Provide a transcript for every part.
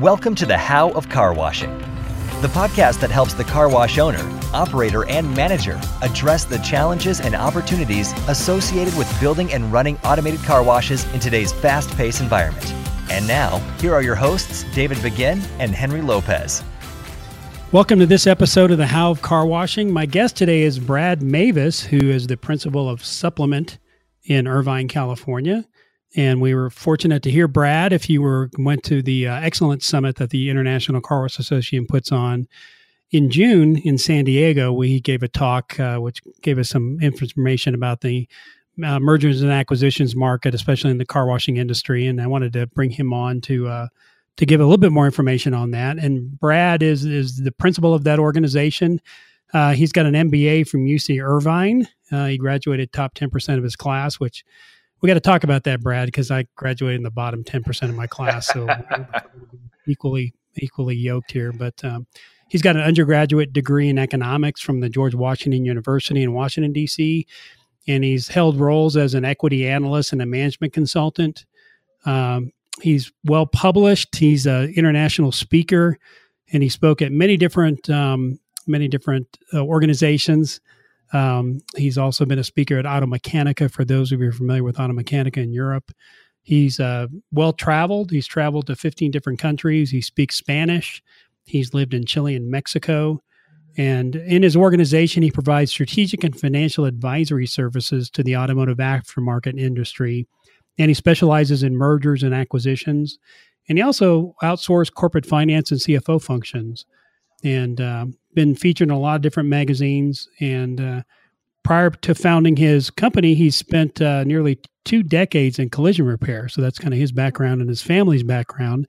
Welcome to the How of Car Washing, the podcast that helps the car wash owner, operator, and manager address the challenges and opportunities associated with building and running automated car washes in today's fast paced environment. And now, here are your hosts, David Begin and Henry Lopez. Welcome to this episode of the How of Car Washing. My guest today is Brad Mavis, who is the principal of Simplement in Irvine, California. And we were fortunate to hear Brad. If you were went to the uh, Excellence Summit that the International Car Wash Association puts on in June in San Diego, we gave a talk uh, which gave us some information about the uh, mergers and acquisitions market, especially in the car washing industry. And I wanted to bring him on to uh, to give a little bit more information on that. And Brad is is the principal of that organization. Uh, he's got an MBA from UC Irvine. Uh, he graduated top ten percent of his class, which we got to talk about that, Brad, because I graduated in the bottom ten percent of my class, so equally equally yoked here. But um, he's got an undergraduate degree in economics from the George Washington University in Washington D.C., and he's held roles as an equity analyst and a management consultant. Um, he's well published. He's an international speaker, and he spoke at many different um, many different uh, organizations. Um, he's also been a speaker at Automechanika for those of you who are familiar with Automechanika in Europe. He's uh, well traveled. He's traveled to 15 different countries. He speaks Spanish. He's lived in Chile and Mexico. And in his organization, he provides strategic and financial advisory services to the automotive aftermarket industry. And he specializes in mergers and acquisitions. And he also outsourced corporate finance and CFO functions. And uh, been featured in a lot of different magazines. And uh, prior to founding his company, he spent uh, nearly two decades in collision repair. So that's kind of his background and his family's background.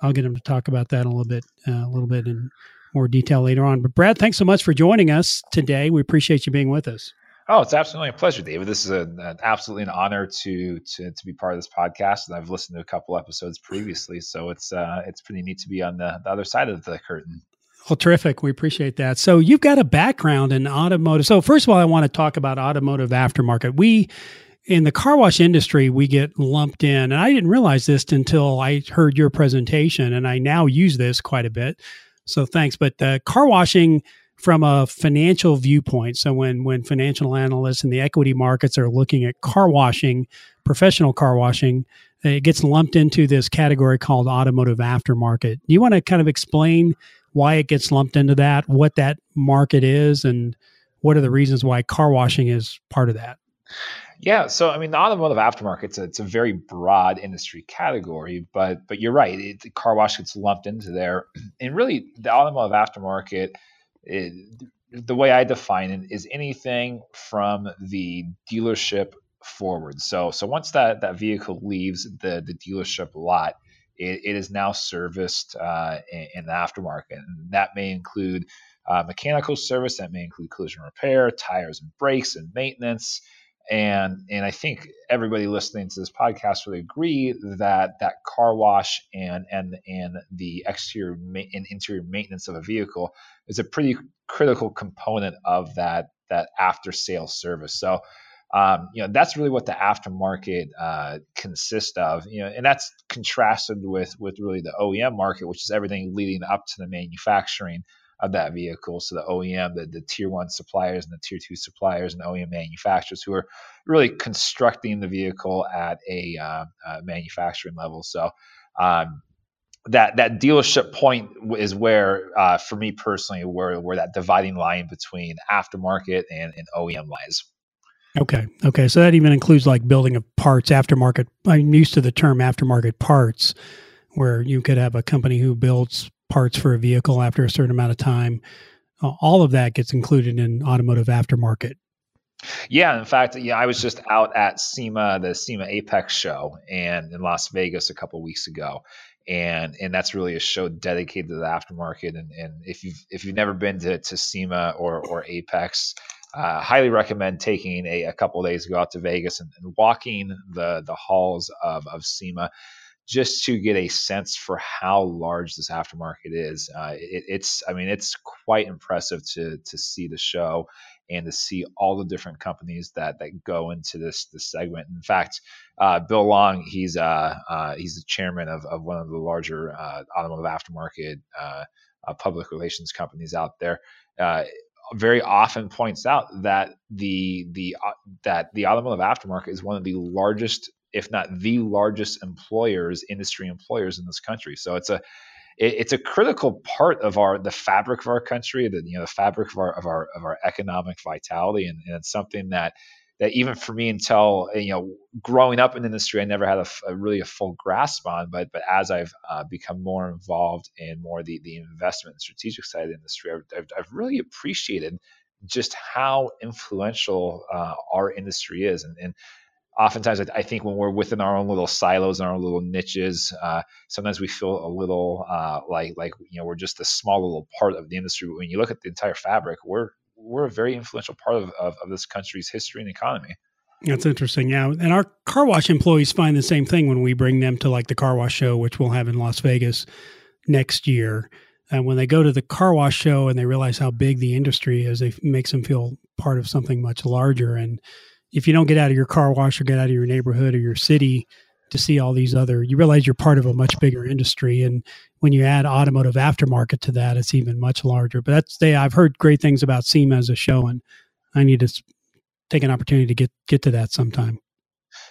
I'll get him to talk about that a little bit, uh, a little bit in more detail later on. But Brad, thanks so much for joining us today. We appreciate you being with us. Oh, it's absolutely a pleasure, David. This is a, a, absolutely an honor to, to to be part of this podcast, and I've listened to a couple episodes previously, so it's uh, it's pretty neat to be on the, the other side of the curtain. Well, terrific. We appreciate that. So you've got a background in automotive. So first of all, I want to talk about automotive aftermarket. We in the car wash industry, we get lumped in, and I didn't realize this until I heard your presentation, and I now use this quite a bit. So thanks. But uh, car washing from a financial viewpoint. So when when financial analysts and the equity markets are looking at car washing, professional car washing, it gets lumped into this category called automotive aftermarket. Do you want to kind of explain why it gets lumped into that, what that market is, and what are the reasons why car washing is part of that? Yeah, so I mean, the automotive aftermarket it's a, very broad industry category, but but you're right, it, the car wash gets lumped into there, and really the automotive aftermarket, it, the way I define it is anything from the dealership forward. So so once that that vehicle leaves the the dealership lot, it, it is now serviced uh, in, in, the aftermarket. And that may include uh, mechanical service, that may include collision repair, tires and brakes, and maintenance. And, and I think everybody listening to this podcast would agree that that car wash and and and the exterior ma- and interior maintenance of a vehicle is a pretty critical component of that that after sales service. So um, you know that's really what the aftermarket uh, consists of you know and that's contrasted with with really the OEM market which is everything leading up to the manufacturing of that vehicle. So the OEM the, the tier one suppliers and the tier two suppliers and OEM manufacturers who are really constructing the vehicle at a uh, uh, manufacturing level. So um, that that dealership point is where uh, for me personally where where that dividing line between aftermarket and, and OEM lies Okay. Okay. So that even includes like building of parts, aftermarket. I'm used to the term aftermarket parts, where you could have a company who builds parts for a vehicle after a certain amount of time. All of that gets included in automotive aftermarket. Yeah, in fact, yeah, I was just out at SEMA, the SEMA AAPEX show, and in Las Vegas a couple weeks ago, and and that's really a show dedicated to the aftermarket. And, and if you've if you've never been to, to SEMA or or AAPEX, uh, highly recommend taking a, a couple days to go out to Vegas and, and, walking the the halls of, of SEMA just to get a sense for how large this aftermarket is. Uh, it, it's, I mean, it's quite impressive to to see the show, and to see all the different companies that that go into this this segment. In fact, uh, Bill Long, he's uh, uh, he's the chairman of, of one of the larger uh, automotive aftermarket uh, uh, public relations companies out there. Very often points out that the the uh, that the automotive aftermarket is one of the largest, if not the largest, employers, industry employers in this country. So it's a it, it's a critical part of our the fabric of our country, the you know the fabric of our of our of our economic vitality, and, and it's something that that even for me until you know growing up in industry i never had a, a really a full grasp on but but as i've uh, become more involved in more the the investment and strategic side of the industry i've, I've really appreciated just how influential uh, our industry is and, and oftentimes I, think when we're within our own little silos and our little niches, uh, sometimes we feel a little uh, like like you know we're just a small little part of the industry. But when you look at the entire fabric, we're we're a very influential part of, of, of this country's history and economy. That's interesting. Yeah. And our car wash employees find the same thing when we bring them to like the car wash show, which we'll have in Las Vegas next year. And when they go to the car wash show and they realize how big the industry is, it makes them feel part of something much larger. And if you don't get out of your car wash or get out of your neighborhood or your city to see all these other, you realize you're part of a much bigger industry. And when you add automotive aftermarket to that, it's even much larger. But that's they. I've heard great things about SEMA as a show, and I need to take an opportunity to get get to that sometime.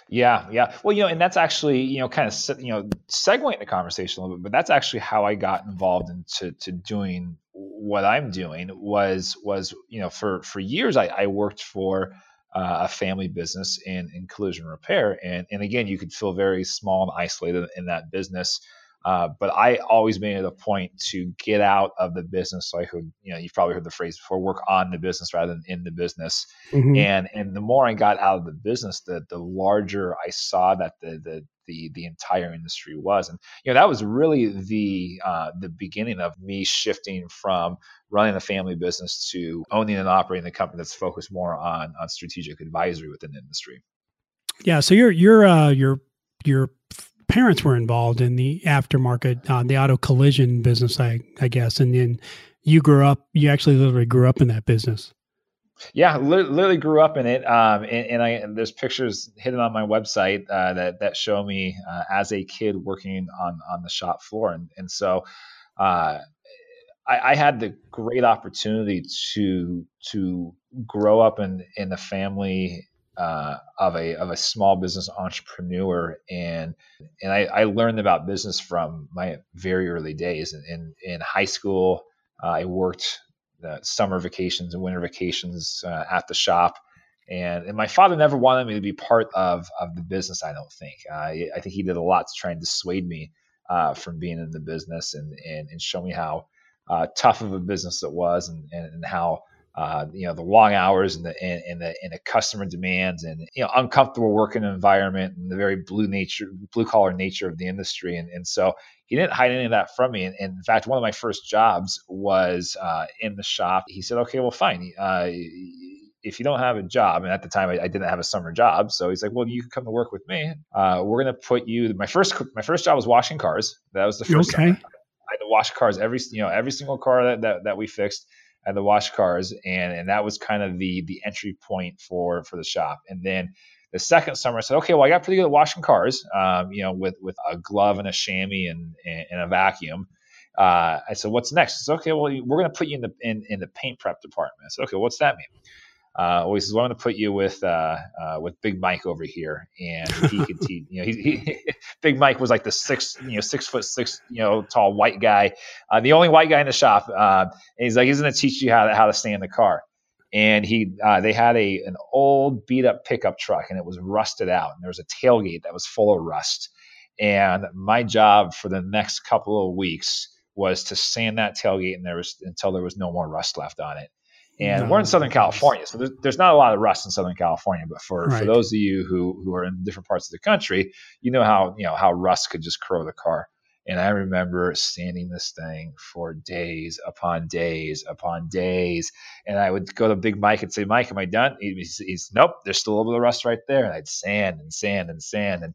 Yeah, yeah. Well, you know, and that's actually, you know, kind of, you know, segueing the conversation a little bit, but that's actually how I got involved into to doing what I'm doing was was, you know, for for years I, I worked for uh, a family business in, in collision repair. And, and again, you could feel very small and isolated in that business. Uh, but I always made it a point to get out of the business. So I could, you know, you've probably heard the phrase before, work on the business rather than in the business. Mm-hmm. And and the more I got out of the business, the the larger I saw that the the the the entire industry was. And you know, that was really the uh, the beginning of me shifting from running a family business to owning and operating a company that's focused more on on strategic advisory within the industry. Yeah. So your your uh, your your parents were involved in the aftermarket, uh, the auto collision business, I, I guess. And then you grew up, you actually literally grew up in that business. Yeah, literally grew up in it. Um, and, and, I and there's pictures hidden on my website uh, that that show me uh, as a kid working on on the shop floor, and and so uh, I, I, had the great opportunity to to grow up in in a family uh, of a of a small business entrepreneur, and and I, I, learned about business from my very early days. In in, in high school, uh, I worked summer vacations and winter vacations uh, at the shop. And, and my father never wanted me to be part of, of the business, I don't think. I think he did a lot to try and dissuade me uh, from being in the business and, and, and show me how uh, tough of a business it was and, and, and how uh, you know the long hours and the and, and, the and the customer demands and you know uncomfortable working environment and the very blue nature blue collar nature of the industry and and so he didn't hide any of that from me and, and in fact one of my first jobs was uh, in the shop he said okay well fine uh, if you don't have a job, and at the time I, I, didn't have a summer job, so he's like, "Well, you can come to work with me. Uh, we're gonna put you." My first my first job was washing cars. That was the first. Okay. Summer. I had to wash cars every you know every single car that, that, that we fixed at the wash cars, and and that was kind of the the entry point for for the shop. And then the second summer, I said, okay, well, I got pretty good at washing cars, um, you know, with with a glove and a chamois and and, a vacuum. Uh, I said, what's next? Said, okay, well, we're going to put you in the in, in the paint prep department. I said, okay, what's that mean? Uh, well, he says, well, I'm going to put you with uh, uh, with Big Mike over here, and he could teach. You know, he, he, Big Mike was like the six, you know, six foot six, you know, tall white guy, uh, the only white guy in the shop. Uh, and he's like, he's going to teach you how to how to stay in the car. And he, uh, they had a an old beat up pickup truck, and it was rusted out, and there was a tailgate that was full of rust. And my job for the next couple of weeks was to sand that tailgate, and there was until there was no more rust left on it and no, we're in Southern California, so there's, there's, not a lot of rust in Southern California. But for, right. for those of you who, who are in different parts of the country, you know how you know how rust could just corrode a car. And I remember standing this thing for days upon days upon days. And I would go to Big Mike and say, Mike, am I done? He's, he's nope, there's still a little bit of rust right there. And I'd sand and sand and sand. And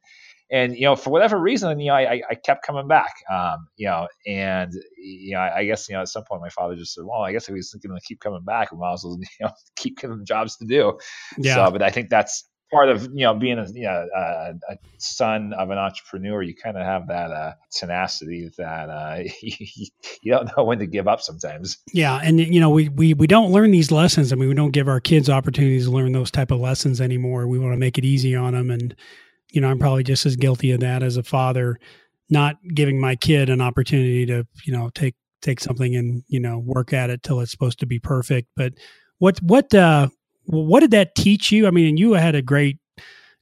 and you know for whatever reason you know i, I kept coming back um, you know and you know I, I, guess you know at some point my father just said well i guess if he's going to keep coming back. We might as well you know keep giving him jobs to do. Yeah. so but i think that's part of you know being a you know a, a son of an entrepreneur you kind of have that uh, tenacity that uh, you, you don't know when to give up sometimes. Yeah and you know we, we we don't learn these lessons. I mean we don't give our kids opportunities to learn those type of lessons anymore. We want to make it easy on them and you know, I'm probably just as guilty of that as a father, not giving my kid an opportunity to, you know, take take something and you know work at it till it's supposed to be perfect. But what what uh what did that teach you? I mean, you had a great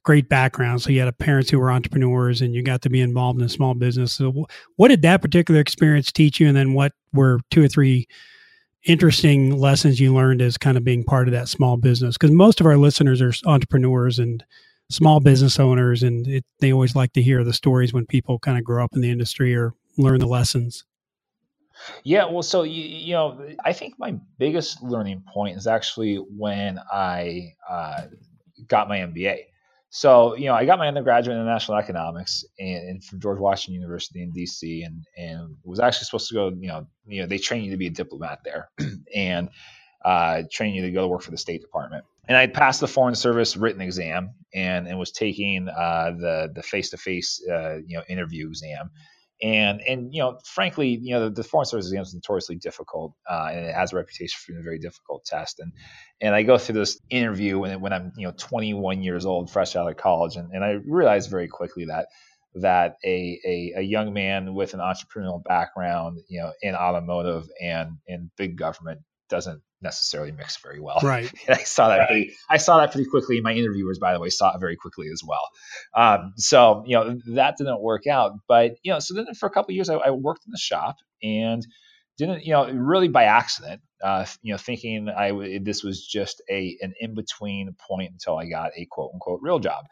great background, so you had parents who were entrepreneurs, and you got to be involved in a small business. So, what did that particular experience teach you? And then, what were two or three interesting lessons you learned as kind of being part of that small business? Because most of our listeners are entrepreneurs and small business owners, and it, they always like to hear the stories when people kind of grow up in the industry or learn the lessons. Yeah, well, so you, you know, I think my biggest learning point is actually when I uh, got my MBA. So, you know, I got my undergraduate in international economics and, and, from George Washington University in DC and, and was actually supposed to go, you know, you know, they train you to be a diplomat there and uh, train you to go to work for the State Department and I passed the Foreign Service written exam and, and was taking uh, the the face to face you know interview exam. And and you know, frankly, you know, the, the Foreign Service exam is notoriously difficult, uh, and it has a reputation for being a very difficult test. And and I go through this interview when when I'm you know 21 years old, fresh out of college, and, and I realized very quickly that that a, a, a young man with an entrepreneurial background, you know, in automotive and in big government doesn't necessarily mix very well. Right. And I saw that. Right. Pretty, I saw that pretty quickly. My interviewers, by the way, saw it very quickly as well. Um, so you know that didn't work out. But you know, so then for a couple years, I, I, worked in the shop and didn't, you know, really by accident. Uh, you know, thinking I w- this was just a an in between point until I got a quote unquote real job.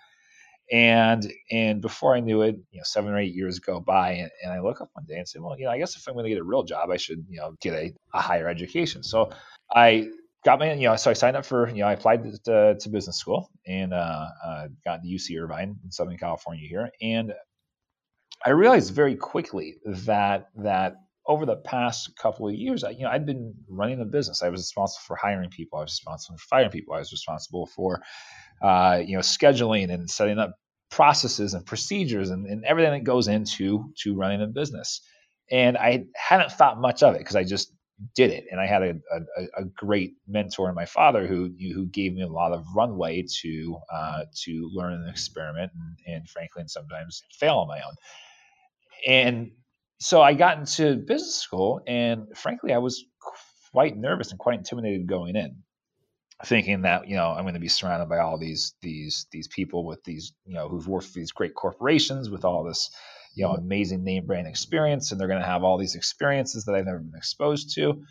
And and before I knew it, you know, seven or eight years go by, and, and I look up one day and say, well, you know, I guess if I'm going to get a real job, I should, you know, get a, a higher education. So I got my, you know, so I signed up for, you know, I applied to, to business school and uh, uh, got into UC Irvine in Southern California here, and I realized very quickly that that over the past couple of years, I, you know, I'd been running a business. I was responsible for hiring people. I was responsible for firing people. I was responsible for, uh, you know, scheduling and setting up processes and procedures and, and everything that goes into to running a business. And I hadn't thought much of it because I just did it. And I had a, a, a, great mentor in my father who who gave me a lot of runway to uh, to learn and experiment and, and frankly and sometimes fail on my own. And so I got into business school, and frankly, I was quite nervous and quite intimidated going in, thinking that you know I'm going to be surrounded by all these these these people with these you know who've worked for these great corporations with all this you know amazing name brand experience and they're going to have all these experiences that i've never been exposed to.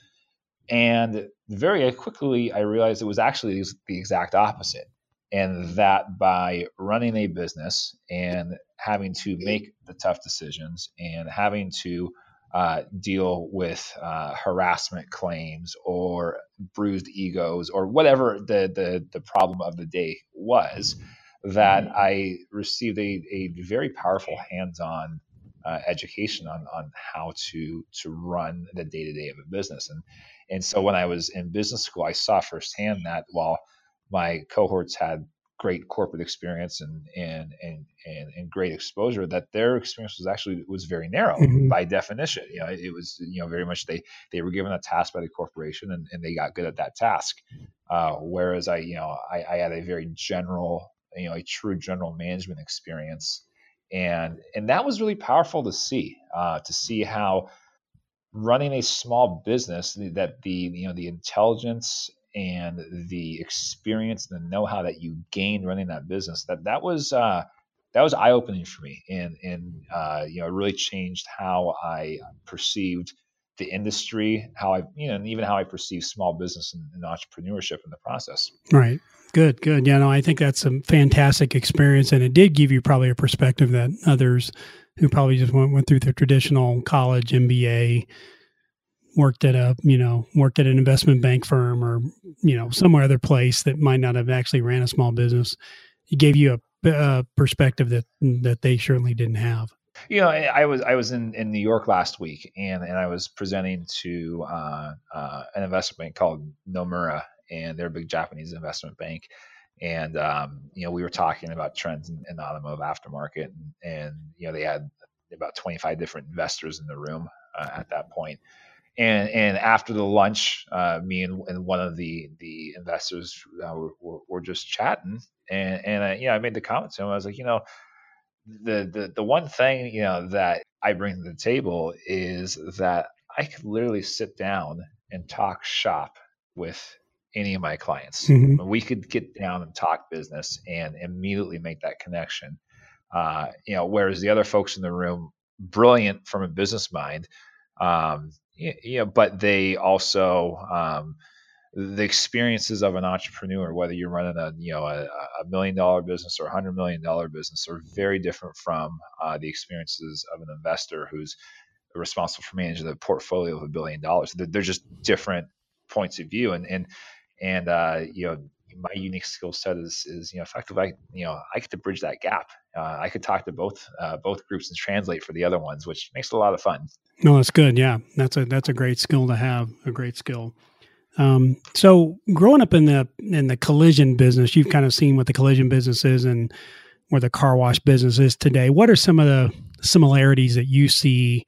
And very quickly i realized it was actually the exact opposite and that by running a business and having to make the tough decisions and having to uh, deal with uh, harassment claims or bruised egos or whatever the, the, the problem of the day was, that mm-hmm. I received a, a very powerful hands-on uh, education on, on how to to run the day-to-day of a business. And and so when I was in business school, I saw firsthand that while my cohorts had great corporate experience and and and and, and great exposure that their experience was actually was very narrow mm-hmm. by definition you know it was you know very much they they were given a task by the corporation and, and they got good at that task uh, whereas i you know I, I had a very general you know a true general management experience. And and that was really powerful to see uh, to see how running a small business that the you know the intelligence and the experience and the know-how that you gained running that business that that was uh, that was eye-opening for me and and uh, you know it really changed how I perceived the industry how I you know and even how I perceive small business and, and entrepreneurship in the process right Good, good. Yeah, no, I think that's a fantastic experience, and it did give you probably a perspective that others who probably just went, went through the traditional college MBA, worked at a you know worked at an investment bank firm or you know somewhere other place that might not have actually ran a small business. It gave you a, a perspective that that they certainly didn't have. You know, I was I was in, in New York last week, and and I was presenting to uh, uh, an investment bank called Nomura, and they're a big Japanese investment bank. And um, you know, we were talking about trends in, in the automotive aftermarket, and, and, you know, they had about 25 different investors in the room uh, at that point. And and after the lunch, uh, me and, and, one of the the investors uh, were, were, just chatting, and and you know, I made the comment to him. I was like, you know, the the the one thing you know that I bring to the table is that I could literally sit down and talk shop with any of my clients. Mm-hmm. We could get down and talk business and immediately make that connection. Uh, you know, whereas the other folks in the room, brilliant from a business mind, um, you, you know, but they also um, the experiences of an entrepreneur, whether you're running a you know a, a million dollar business or a hundred million dollar business, are very different from uh, the experiences of an investor who's responsible for managing the portfolio of a billion dollars. They're, they're just different points of view, and and and uh, you know my unique skill set is is you know effectively I, you know I get to bridge that gap. Uh, I could talk to both uh, both groups and translate for the other ones, which makes it a lot of fun. No, that's good. Yeah, that's a that's a great skill to have. A great skill. Um, so growing up in the in the collision business, you've kind of seen what the collision business is and where the car wash business is today. What are some of the similarities that you see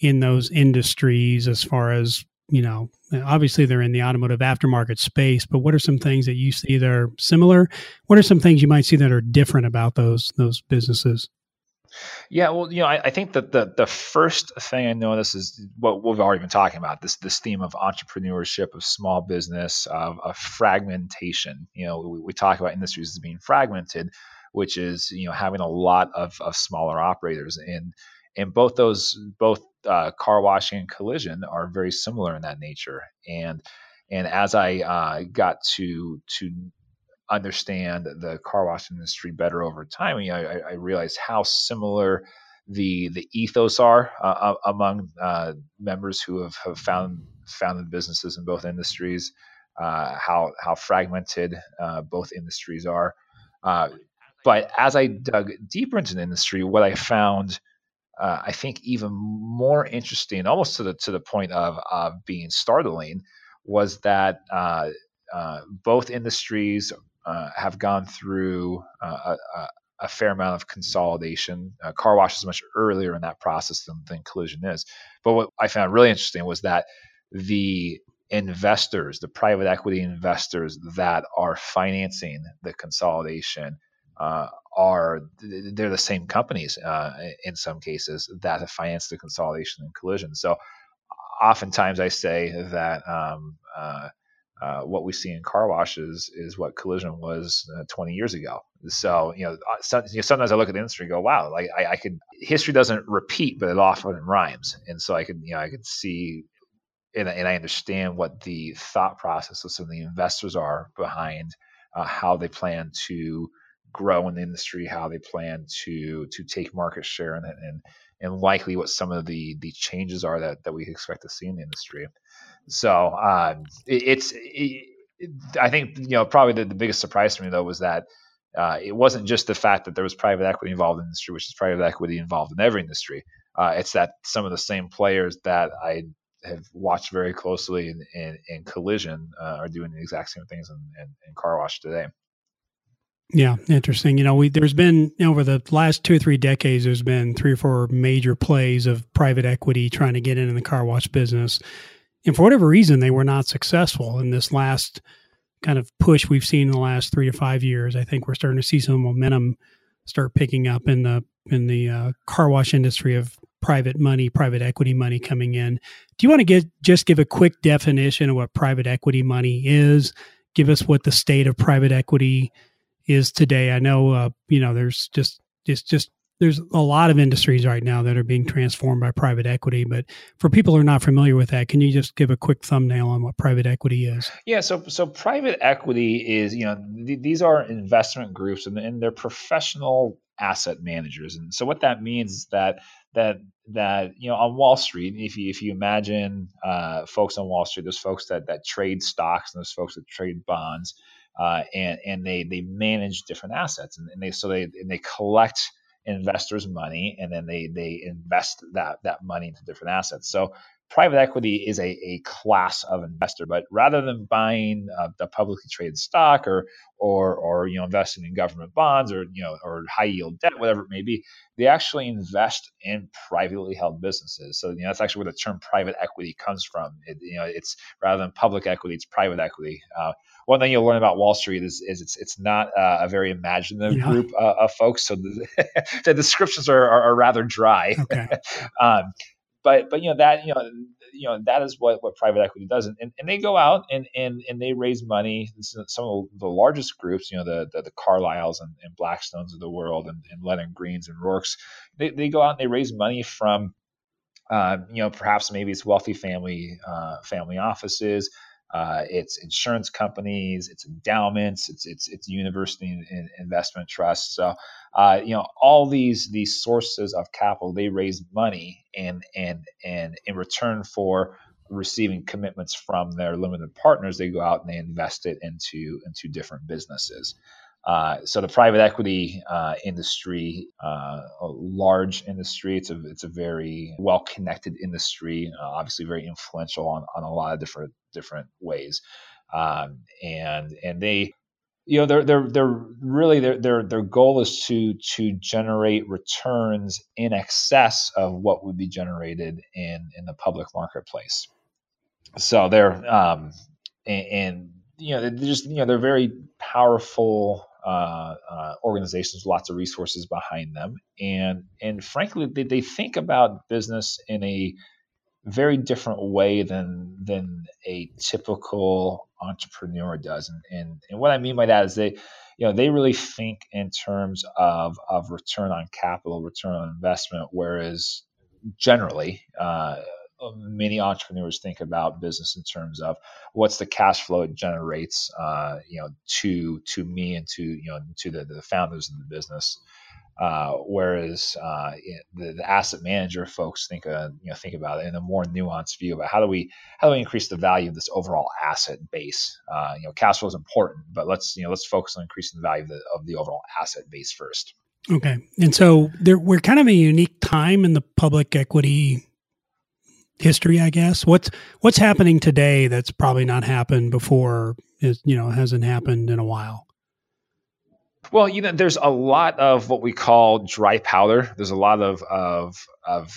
in those industries as far as you know obviously they're in the automotive aftermarket space but what are some things that you see that are similar what are some things you might see that are different about those those businesses yeah, well, you know, I, I, think that the the first thing I notice is what we've already been talking about this this theme of entrepreneurship, of small business, of, of fragmentation. You know, we, we, talk about industries as being fragmented, which is you know having a lot of, of smaller operators, and and both those both uh, car washing and collision are very similar in that nature. And and as I uh, got to to understand the car wash industry better over time, you know, I, I realized how similar the the ethos are uh, among uh, members who have, have found founded businesses in both industries, uh, how how fragmented uh, both industries are. Uh, but as I dug deeper into the industry, what I found, uh, I think, even more interesting, almost to the to the point of of being startling, was that both industries uh, have gone through uh, a, a, fair amount of consolidation. Uh, car wash is much earlier in that process than, than collision is. But what I found really interesting was that the investors, the private equity investors that are financing the consolidation, uh, are they're the same companies uh, in some cases that have financed the consolidation and collision. So oftentimes I say that um, uh, what we see in car washes is what collision was uh, 20 years ago. So, you know, uh, you know, sometimes I look at the industry and go, wow, like I, I could, history doesn't repeat, but it often rhymes. And so I could, you know, I could see and, and I understand what the thought process of some of the investors are behind uh, how they plan to grow in the industry, how they plan to to take market share, and and and likely what some of the the changes are that that we expect to see in the industry. So um, it, it's, it, I think, you know, probably the, the biggest surprise for me though was that uh, it wasn't just the fact that there was private equity involved in the industry, which is private equity involved in every industry. Uh, it's that some of the same players that I have watched very closely in, in, in collision uh, are doing the exact same things in, in, in, car wash today. Yeah, interesting. You know, we there's been over the last two or three decades, there's been three or four major plays of private equity trying to get into the car wash business. And for whatever reason, they were not successful in this last kind of push we've seen in the last three to five years. I think we're starting to see some momentum start picking up in the in the uh, car wash industry of private money, private equity money coming in. Do you want to get just give a quick definition of what private equity money is? Give us what the state of private equity is today. I know uh, you know there's just just just there's a lot of industries right now that are being transformed by private equity. But for people who are not familiar with that, can you just give a quick thumbnail on what private equity is? Yeah, so so private equity is you know th- these are investment groups and, and they're professional asset managers. And so what that means is that that that you know on Wall Street, if you if you imagine uh, folks on Wall Street, there's folks that that trade stocks and there's folks that trade bonds, uh, and and they they manage different assets and, and they so they and they collect investors' money and then they they invest that that money into different assets. So private equity is a, a class of investor, but rather than buying uh, the publicly traded stock or or or you know investing in government bonds or you know or high yield debt, whatever it may be, they actually invest in privately held businesses. So you know that's actually where the term private equity comes from. It, you know, it's rather than public equity, it's private equity. Uh, one thing you'll learn about Wall Street is, is it's it's not uh, a very imaginative yeah. group uh, of folks. So the, the descriptions are, are, are, rather dry. Okay. um, but but you know that you know you know that is what, what private equity does, and, and they go out and, and and they raise money. Some of the largest groups, you know, the the, the Carlyles and, and Blackstones of the world, and, and Leonard Greens and Roarks, they, they go out and they raise money from, uh, you know, perhaps maybe it's wealthy family uh, family offices, uh, it's insurance companies, it's endowments, it's it's it's university investment trusts. So, uh, you know, all these these sources of capital, they raise money and and and in return for receiving commitments from their limited partners, they go out and they invest it into into different businesses. Uh, so the private equity uh, industry, uh, a large industry, it's a it's a very well connected industry, uh, obviously very influential on, on a lot of different different ways, um, and and they, you know, they're they're they're really their their their goal is to to generate returns in excess of what would be generated in in the public marketplace. So they're um, and, and you know, they're just you know they're very powerful uh, uh, organizations, lots of resources behind them, and and frankly, they, they think about business in a very different way than than a typical entrepreneur does. And, and and what I mean by that is they, you know, they really think in terms of of return on capital, return on investment, whereas generally. Uh, many entrepreneurs think about business in terms of what's the cash flow it generates, uh, you know, to to me and to you know to the, the founders of the business. Uh, whereas uh, the, the, asset manager folks think uh, you know think about it in a more nuanced view about how do we how do we increase the value of this overall asset base. Uh, you know, cash flow is important, but let's you know let's focus on increasing the value of the, of the overall asset base first. Okay, and so there, we're kind of a unique time in the public equity history, I guess. What's what's happening today that's probably not happened before is you know hasn't happened in a while. Well, you know, there's a lot of what we call dry powder. There's a lot of of of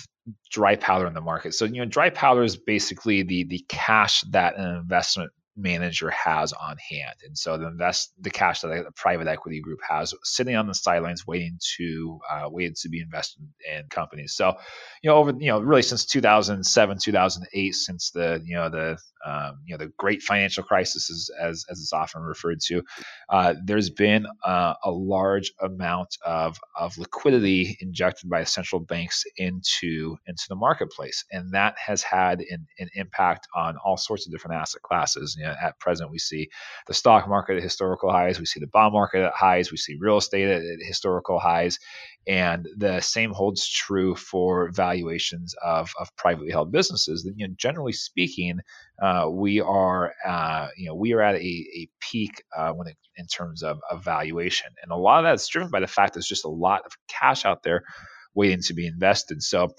dry powder in the market. So, you know, dry powder is basically the the cash that an investment manager has on hand. And so the invest the cash that a private equity group has sitting on the sidelines waiting to uh, waiting to be invested in companies. So, you know, over you know, really since 2007, 2008, since the you know the um, you know the great financial crisis is, as as it's often referred to, uh, there's been uh, a large amount of of liquidity injected by central banks into into the marketplace, and that has had an, an impact on all sorts of different asset classes. You know, at present, we see the stock market at historical highs, we see the bond market at highs, we see real estate at, at historical highs, and the same holds true for valuations of, of privately held businesses. You know, generally speaking, uh, we are uh, you know we are at a, a peak uh, when it, in terms of, of valuation, and a lot of that is driven by the fact there's just a lot of cash out there waiting to be invested. So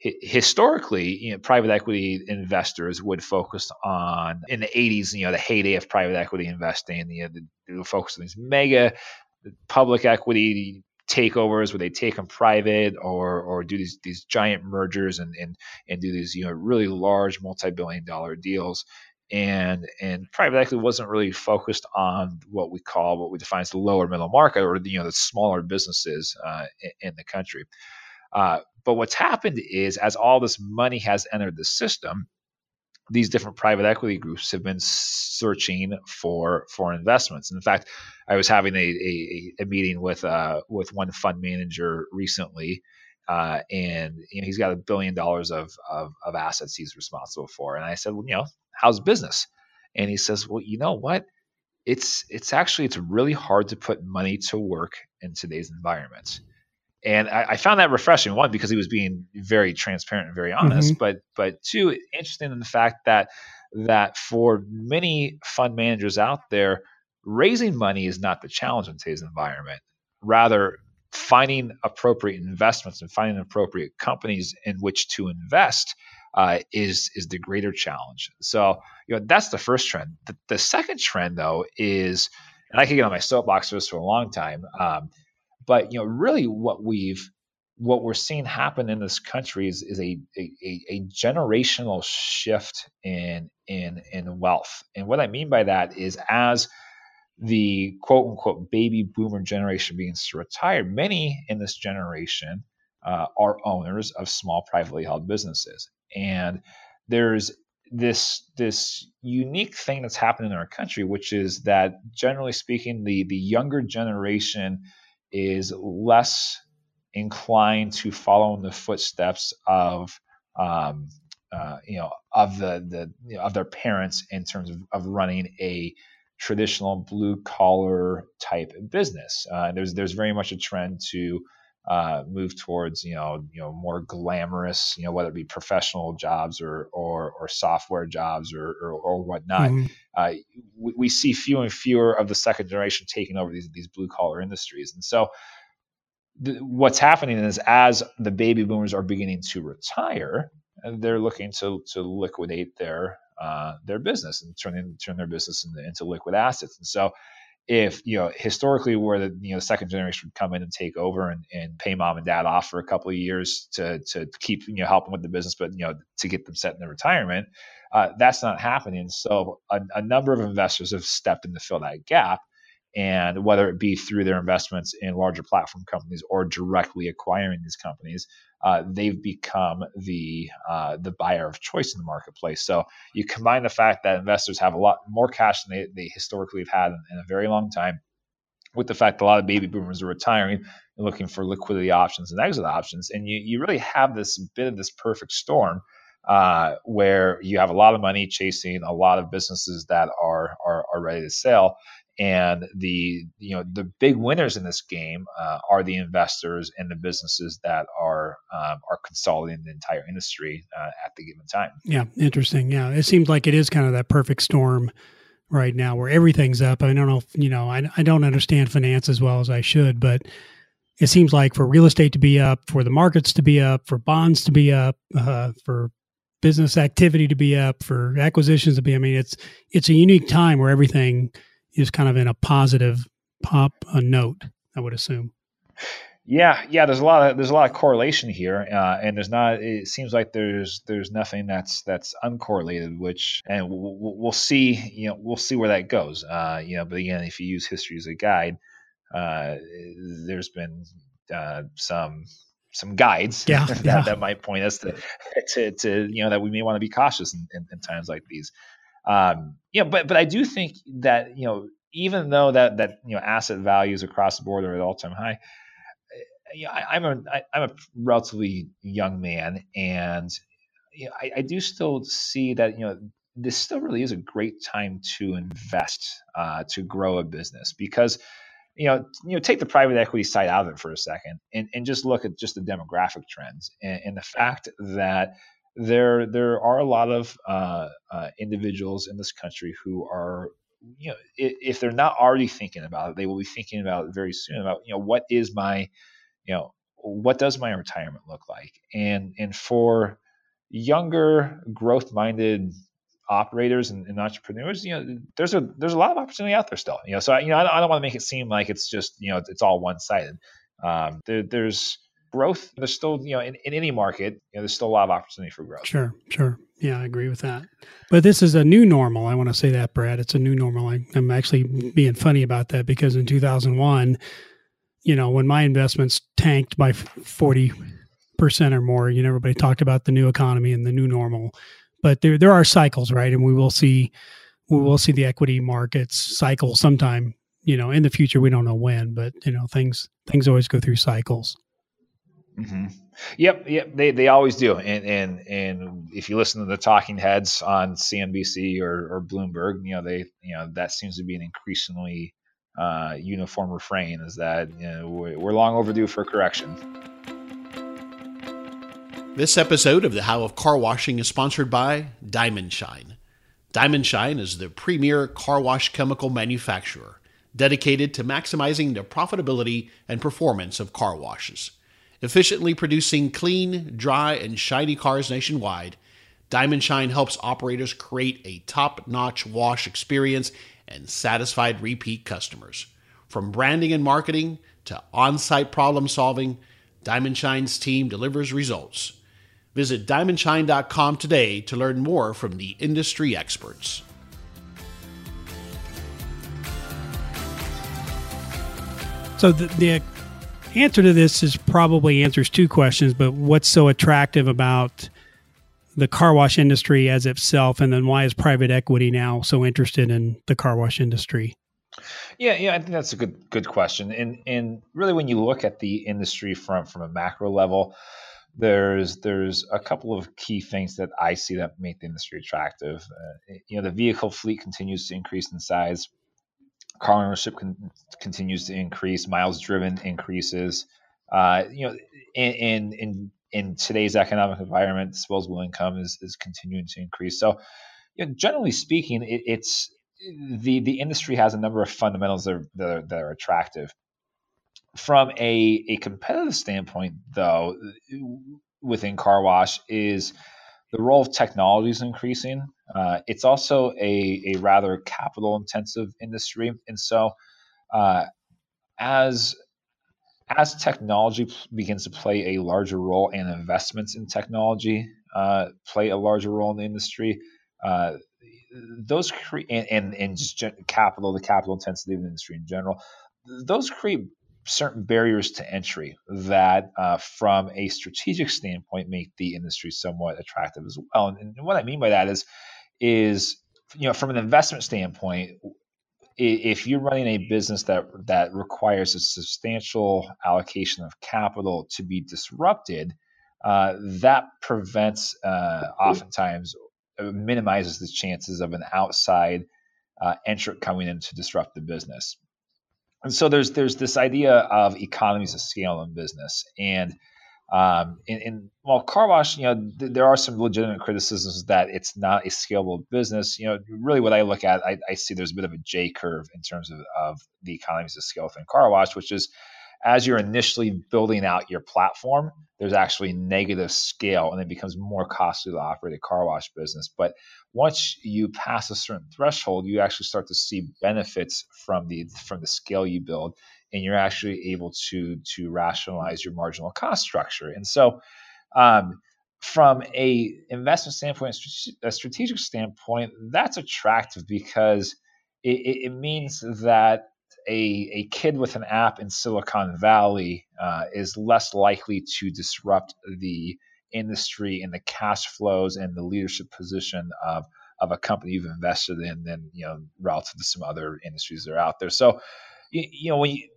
historically, you know, private equity investors would focus on in the 80s, you know, the heyday of private equity investing, you know, the, the focus on these mega public equity takeovers where they take them private or or do these these giant mergers and and and do these you know really large multi-billion dollar deals. And and private equity wasn't really focused on what we call what we define as the lower middle market or the, you know the smaller businesses uh, in, in, the country. Uh, but what's happened is as all this money has entered the system these different private equity groups have been searching for for investments. in fact, I was having a, a, a meeting with uh, with one fund manager recently, uh, and you know, he's got a billion dollars of, of, of assets he's responsible for. And I said, well, you know, how's business? And he says, well, you know what? It's it's actually it's really hard to put money to work in today's environment. And I, I, found that refreshing. One because he was being very transparent and very honest, mm-hmm. but but two, interesting in the fact that that for many fund managers out there, raising money is not the challenge in today's environment. Rather, finding appropriate investments and finding appropriate companies in which to invest uh, is is the greater challenge. So you know that's the first trend. The, the, second trend though is, and I could get on my soapbox for this for a long time. Um, but you know, really, what we've what we're seeing happen in this country is, is a, a, a generational shift in in in wealth. And what I mean by that is as the quote unquote baby boomer generation begins to retire, many in this generation uh, are owners of small privately held businesses. And there's this this unique thing that's happening in our country, which is that generally speaking, the the younger generation is less inclined to follow in the footsteps of um, uh, you know of the the you know, of their parents in terms of, of running a traditional blue collar type business. Uh, there's there's very much a trend to uh, move towards you know you know more glamorous you know whether it be professional jobs or or, or software jobs or or, or whatnot. Mm-hmm. Uh, we, we, see fewer and fewer of the second generation taking over these these blue collar industries, and so. what's happening is as the baby boomers are beginning to retire, they're looking to to liquidate their uh, their business and turn in, turn their business into, into liquid assets. And so if you know historically where the you know second generation would come in and take over and, and pay mom and dad off for a couple of years to to keep you know helping with the business but you know to get them set in their retirement uh, that's not happening so a, a, number of investors have stepped in to fill that gap and whether it be through their investments in larger platform companies or directly acquiring these companies uh, they've become the uh, the buyer of choice in the marketplace. So you combine the fact that investors have a lot more cash than they, they historically have had in, in a very long time, with the fact that a lot of baby boomers are retiring and looking for liquidity options and exit options, and you you really have this bit of this perfect storm. Uh, where you have a lot of money chasing a lot of businesses that are, are, are ready to sell, and the you know the big winners in this game uh, are the investors and the businesses that are um, are consolidating the entire industry uh, at the given time. Yeah, interesting. Yeah, it seems like it is kind of that perfect storm right now where everything's up. I don't know, if, you know, I I don't understand finance as well as I should, but it seems like for real estate to be up, for the markets to be up, for bonds to be up, uh, for business activity to be up, for acquisitions to be. I mean, it's it's a unique time where everything is kind of in a positive pop a note, I would assume. Yeah, yeah. There's a lot of there's a lot of correlation here, uh, and there's not. It seems like there's there's nothing that's that's uncorrelated. Which, and we'll, we'll see. You know, we'll see where that goes. Uh, you know, but again, if you use history as a guide, uh, there's been uh, some some guides yeah, that, yeah. that might point us to, to, to you know that we may want to be cautious in, in, in times like these. Um, yeah, but but I do think that you know even though that that you know asset values across the board are at all time high, eh, you know, I, am a I, I'm a relatively young man, and you know, I, I do still see that you know this still really is a great time to invest uh, to grow a business because you know you know take the private equity side out of it for a second and, and just look at just the demographic trends and, and the fact that there there are a lot of uh, uh, individuals in this country who are you know if, if, they're not already thinking about it they will be thinking about it very soon about you know what is my you know what does my retirement look like? And and for younger growth minded operators and, and, entrepreneurs you know there's a there's a lot of opportunity out there still you know so I, you know I don't, I don't want to make it seem like it's just you know it's, all one sided um, there, there's growth, there's still, you know, in, in any market, you know, there's still a lot of opportunity for growth. Sure, sure. Yeah, I agree with that. But this is a new normal. I want to say that, Brad. It's a new normal. I, I'm actually being funny about that because in 2001, you know, when my investments tanked by 40% or more, you know, everybody talked about the new economy and the new normal. But there, there are cycles, right? And we will see, we will see the equity markets cycle sometime, you know, in the future. We don't know when, but you know, things, things always go through cycles. Mm-hmm. Yep, yep, they, they always do. And and and if you listen to the talking heads on CNBC or, or Bloomberg, you know they you know that seems to be an increasingly uh, uniform refrain is that you know, we're long overdue for correction. This episode of the How of Car Washing is sponsored by Diamond Shine. Diamond Shine is the premier car wash chemical manufacturer dedicated to maximizing the profitability and performance of car washes. Efficiently producing clean, dry, and shiny cars nationwide, Diamond Shine helps operators create a top notch wash experience and satisfied repeat customers. From branding and marketing to on site problem solving, Diamond Shine's team delivers results. Visit diamondshine.com today to learn more from the industry experts. So the, the answer to this is probably answers two questions, but what's so attractive about the car wash industry as itself, and then why is private equity now so interested in the car wash industry? Yeah, yeah, I think that's a good good question. And and really, when you look at the industry from from a macro level, there's there's a couple of key things that I see that make the industry attractive. Uh, you know, the vehicle fleet continues to increase in size. Car ownership con- continues to increase. Miles driven increases. Uh, you know, in, in, in in today's economic environment, disposable income is, is continuing to increase. So, you know, generally speaking, it, it's the the industry has a number of fundamentals that are, that are, that are attractive. From a, a competitive standpoint, though, within car wash is the role of technology is increasing. Uh, it's also a, a rather capital intensive industry. And so, uh, as as technology begins to play a larger role and investments in technology uh, play a larger role in the industry, uh, those create and, and, and just capital, the capital intensity of the industry in general, those create certain barriers to entry that, uh, from a strategic standpoint, make the industry somewhat attractive as well. And, and what I mean by that is, is you know, from an investment standpoint, if you're running a business that that requires a substantial allocation of capital to be disrupted, uh, that prevents uh, oftentimes uh, minimizes the chances of an outside uh, entrant coming in to disrupt the business. And so there's there's this idea of economies of scale in business, and um, and, and while car wash, you know, th- there are some legitimate criticisms that it's not a scalable business. You know, really what I look at, I, I see there's a bit of a J curve in terms of, of the economies of scale within car wash, which is as you're initially building out your platform, there's actually negative scale and it becomes more costly to operate a car wash business. But once you pass a certain threshold, you actually start to see benefits from the from the scale you build and you're actually able to to rationalize your marginal cost structure. And so um, from a investment standpoint, a strategic standpoint, that's attractive because it, it means that a, a kid with an app in Silicon Valley uh, is less likely to disrupt the industry and the cash flows and the leadership position of of a company you've invested in than you know relative to some other industries that are out there. So you, you know when you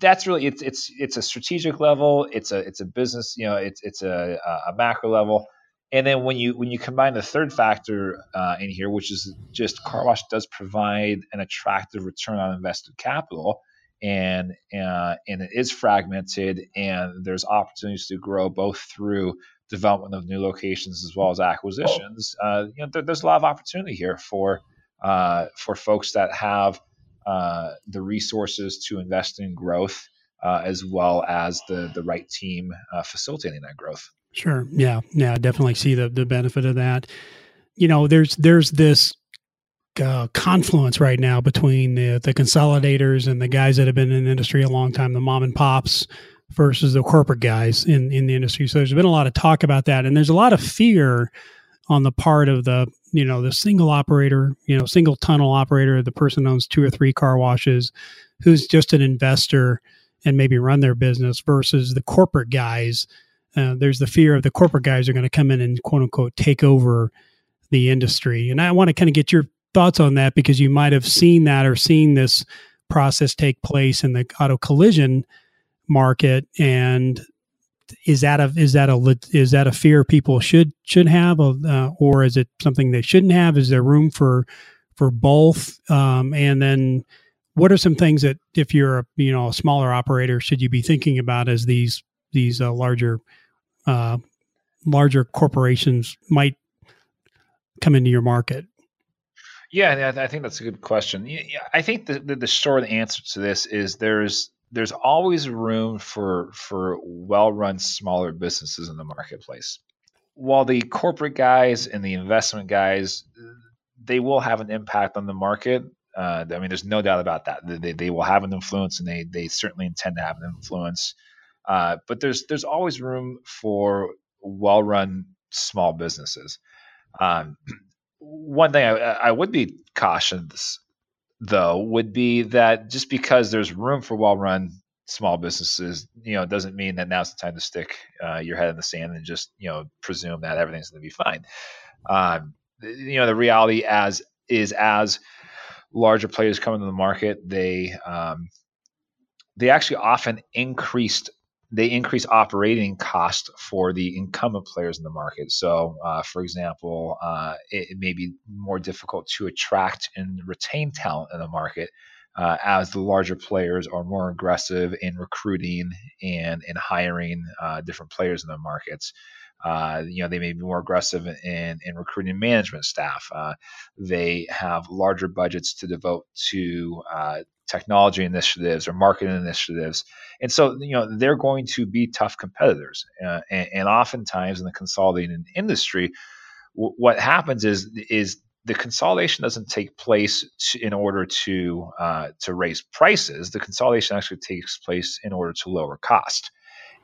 that's really it's it's it's a strategic level it's a it's a business you know it's it's a a macro level and then when you when you combine the third factor uh, in here, which is just car wash does provide an attractive return on invested capital, and uh, and it is fragmented, and there's opportunities to grow both through development of new locations as well as acquisitions. Uh, you know, there, there's a lot of opportunity here for uh, for folks that have uh, the resources to invest in growth, uh, as well as the the right team facilitating that growth. Sure. Yeah. Yeah. I definitely see the the benefit of that. You know, there's there's this uh, confluence right now between the the consolidators and the guys that have been in the industry a long time, the mom and pops versus the corporate guys in in the industry. So there's been a lot of talk about that, and there's a lot of fear on the part of the you know the single operator, you know, single tunnel operator, the person owns two or three car washes, who's just an investor and maybe run their business versus the corporate guys uh, there's the fear of the corporate guys are going to come in and quote unquote take over the industry. And I want to kind of get your thoughts on that because you might have seen that or seen this process take place in the auto collision market. And is that a is that a is that a fear people should should have, uh, or is it something they shouldn't have? Is there room for for both? Um, and then what are some things that if you're a you know a smaller operator should you be thinking about as these these uh, larger uh, larger corporations might come into your market? Yeah, I think that's a good question. I think the, the, the short answer to this is there's there's always room for for well-run smaller businesses in the marketplace. While the corporate guys and the investment guys, they will have an impact on the market. Uh, I mean, there's no doubt about that. They, they will have an influence, and they they certainly intend to have an influence. Uh, but there's there's always room for well-run small businesses. Um, one thing I, I would be cautious though would be that just because there's room for well-run small businesses, you know, doesn't mean that now's the time to stick uh, your head in the sand and just you know presume that everything's going to be fine. Um, you know, the reality as is as larger players come into the market, they um, they actually often increased they increase operating cost for the incumbent players in the market. So, uh, for example, uh, it, it, may be more difficult to attract and retain talent in the market uh, as the larger players are more aggressive in recruiting and in hiring uh, different players in the markets. Uh, you know, they may be more aggressive in, in recruiting management staff. Uh, they have larger budgets to devote to technology initiatives or marketing initiatives. And so, you know, they're going to be tough competitors. Uh, and, and, oftentimes in the consolidating industry, w- what happens is is the consolidation doesn't take place to, in order to uh, to raise prices. The consolidation actually takes place in order to lower cost.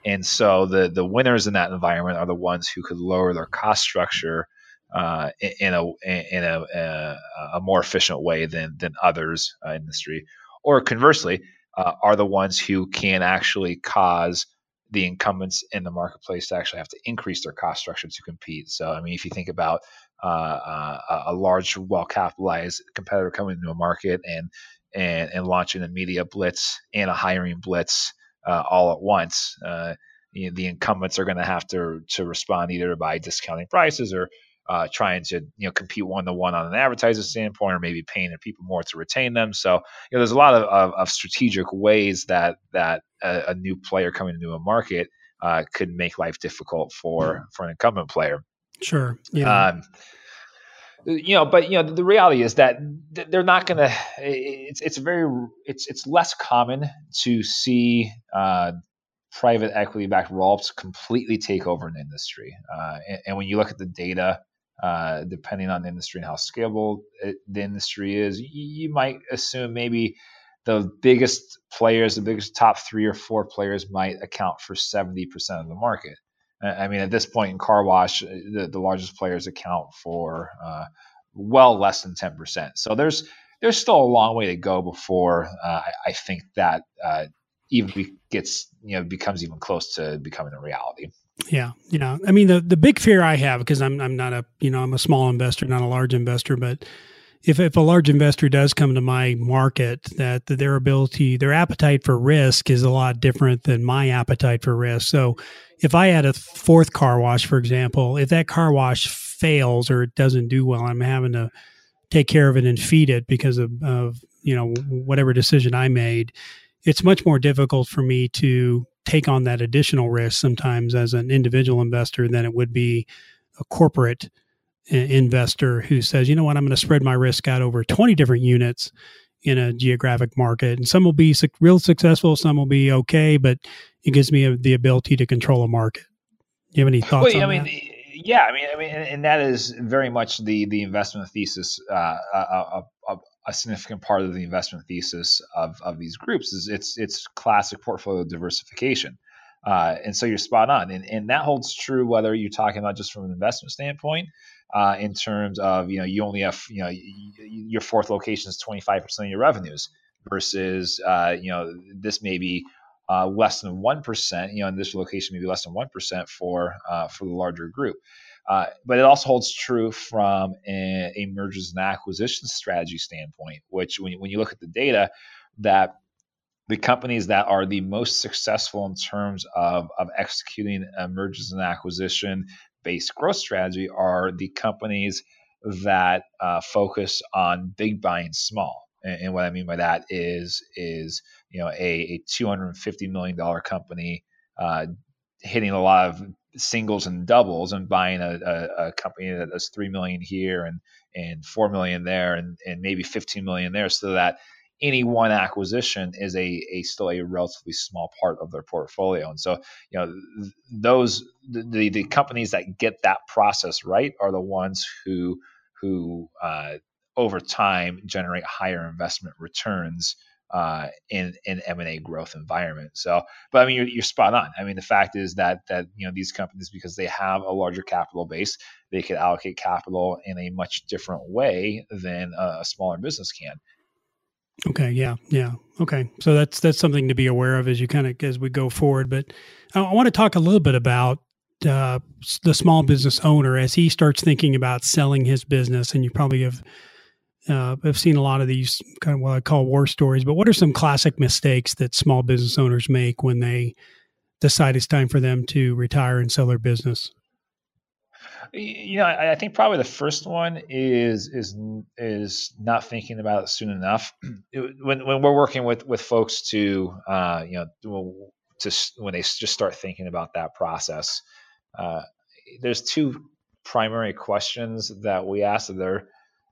And so the the winners in that environment are the ones who could lower their cost structure uh, in a in a, a, a, more efficient way than than others uh, in the industry or conversely, uh, are the ones who can actually cause the incumbents in the marketplace to actually have to increase their cost structure to compete. So, I mean, if you think about uh, uh, a large, well-capitalized competitor coming into a market and and and launching a media blitz and a hiring blitz uh, all at once, uh, you know, the incumbents are going to have to to respond either by discounting prices or uh, trying to you know compete one to one on an advertiser standpoint, or maybe paying their people more to retain them. So you know, there's a lot of, of, of strategic ways that that a, a, new player coming into a market uh, could make life difficult for for an incumbent player. Sure. Yeah. Um, you know, but you know, the reality is that they're not going to. It's it's very it's it's less common to see uh, private equity backed roll-ups completely take over an industry. Uh, and, and, when you look at the data uh, depending on the industry and how scalable it, the industry is, you, you, might assume maybe the biggest players, the biggest top three or four players, might account for 70% of the market. I mean, at this point in car wash, uh, the, the largest players account for uh, well less than 10%. So there's there's still a long way to go before uh, I, I, think that uh, even gets you know becomes even close to becoming a reality. Yeah, yeah. I mean, the the big fear I have because I'm I'm not a you know I'm a small investor, not a large investor, but if if a large investor does come to my market, that their ability, their appetite for risk is a lot different than my appetite for risk. So, if I had a fourth car wash, for example, if that car wash fails or it doesn't do well, I'm having to take care of it and feed it because of, of you know whatever decision I made. It's much more difficult for me to take on that additional risk sometimes as an individual investor than it would be a corporate uh, investor who says, you know what, I'm going to spread my risk out over 20 different units in a geographic market. And some will be su- real successful, some will be okay, but it gives me a, the ability to control a market. Do you have any thoughts well, on I mean, that? Yeah, I mean, I mean, and, and, that is very much the the investment thesis uh, uh, of, a significant part of the investment thesis of, of these groups is it's it's classic portfolio diversification. Uh, and so you're spot on. And, and that holds true whether you're talking about just from an investment standpoint, uh, in terms of, you know, you only have, you know, your fourth location is 25% of your revenues versus, uh, you know, this may be uh, less than 1%, you know, in this location, maybe less than 1% for, uh, for the larger group. Uh, but it also holds true from a, a, mergers and acquisition strategy standpoint, which when, when you look at the data, that the companies that are the most successful in terms of, of executing a mergers and acquisition based growth strategy are the companies that uh, focus on big buying small. And, and what I mean by that is is you know a, a 250 million dollar company uh, hitting a lot of singles and doubles and buying a, a, a, company that does three million here and and four million there and, and maybe 15 million there so that any one acquisition is a, a still a relatively small part of their portfolio. And so you know those the, the companies that get that process right are the ones who who uh, over time generate higher investment returns uh, in in M and A growth environment. So, but I mean, you're, you're spot on. I mean, the fact is that that you know these companies because they have a larger capital base, they could allocate capital in a much different way than a, a smaller business can. Okay. Yeah. Yeah. Okay. So that's that's something to be aware of as you kind of as we go forward. But I, I want to talk a little bit about uh, the small business owner as he starts thinking about selling his business, and you probably have uh, I've seen a lot of these kind of what I call war stories, but what are some classic mistakes that small business owners make when they decide it's time for them to retire and sell their business? You know, I, I think probably the first one is is is not thinking about it soon enough. when when we're working with with folks to uh, you know to when they just start thinking about that process, uh, there's two primary questions that we ask. They're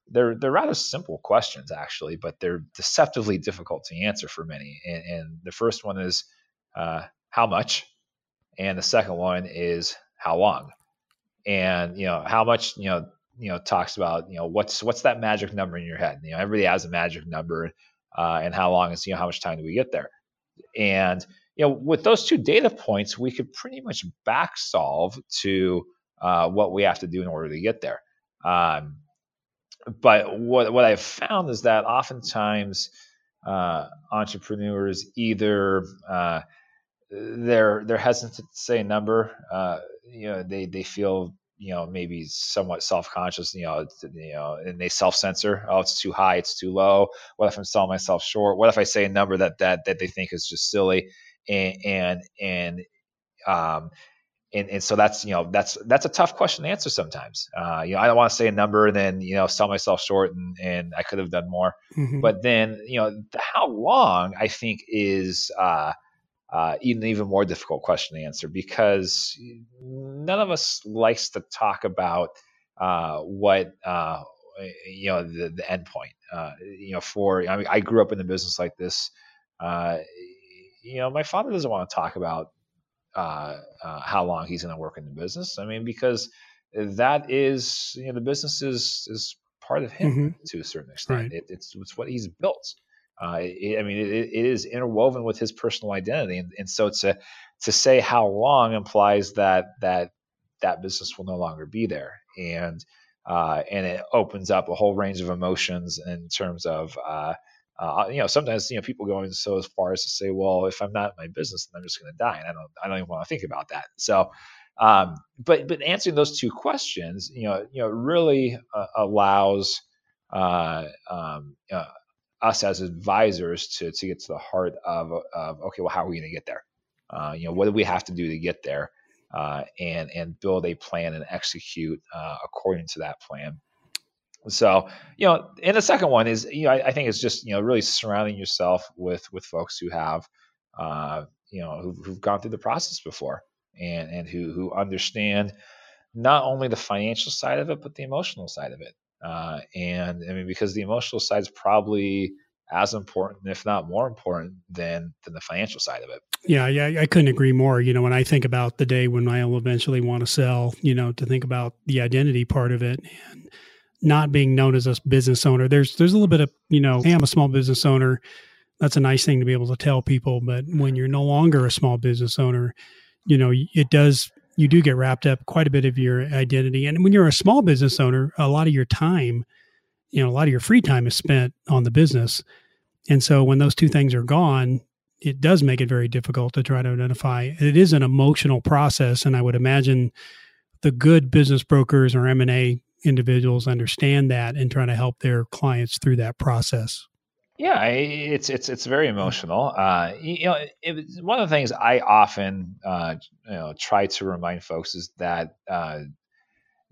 they're they're rather simple questions actually, but they're deceptively difficult to answer for many. And, and the first one is uh, how much, and the second one is how long. And you know how much you know you know talks about you know what's what's that magic number in your head. You know everybody has a magic number, uh, and how long is you know how much time do we get there? And you know with those two data points, we could pretty much back solve to uh, what we have to do in order to get there. Um, but what what I've found is that oftentimes uh, entrepreneurs either uh, they're they're hesitant to say a number. Uh, you know, they they feel you know maybe somewhat self conscious. You know, you know, and they self censor. Oh, it's too high. It's too low. What if I'm selling myself short? What if I say a number that that that they think is just silly? And and and um, and, and so that's you know that's that's a tough question to answer sometimes. Uh, you know, I don't want to say a number and then you know sell myself short and, and I could have done more. Mm-hmm. But then you know how long I think is uh, uh, even even more difficult question to answer because none of us likes to talk about uh, what uh, you know the, the end point. Uh, you know, for I mean, I grew up in a business like this. you know, my father doesn't want to talk about uh, uh, how long he's going to work in the business. I mean, because that is, you know, the business is is part of him mm-hmm. to a certain extent. Right. It, it's it's what he's built. Uh, it, I mean, it, it is interwoven with his personal identity, and, and so to to say how long implies that that that business will no longer be there, and uh, and it opens up a whole range of emotions in terms of uh, uh, you know, sometimes you know people going so as far as to say, well, if I'm not in my business, then I'm just going to die, and I don't, I don't even want to think about that. So, um, but but answering those two questions, you know, you know, really uh, allows uh, um, uh, us as advisors to to get to the heart of, of okay, well, how are we going to get there? Uh, you know, what do we have to do to get there? Uh, and and build a plan and execute according to that plan. So, you know, and the second one is, you know, I, I, think it's just, you know, really surrounding yourself with with folks who have, uh, you know, who've, who've gone through the process before and and who who understand not only the financial side of it but the emotional side of it. Uh, and I mean, because the emotional side is probably as important, if not more important, than than the financial side of it. Yeah, yeah, I couldn't agree more. You know, when I think about the day when I'll eventually want to sell, you know, to think about the identity part of it and not being known as a business owner. There's there's a little bit of you know, hey, I'm a small business owner. That's a nice thing to be able to tell people. But when you're no longer a small business owner, you know, it does you do get wrapped up quite a bit of your identity. And when you're a small business owner, a lot of your time, you know, a lot of your free time is spent on the business. And so when those two things are gone, it does make it very difficult to try to identify. It is an emotional process, and I would imagine the good business brokers or M and A individuals understand that and trying to help their clients through that process. Yeah, it's it's it's very emotional. Uh, you know, it, one of the things I often uh, you know try to remind folks is that uh,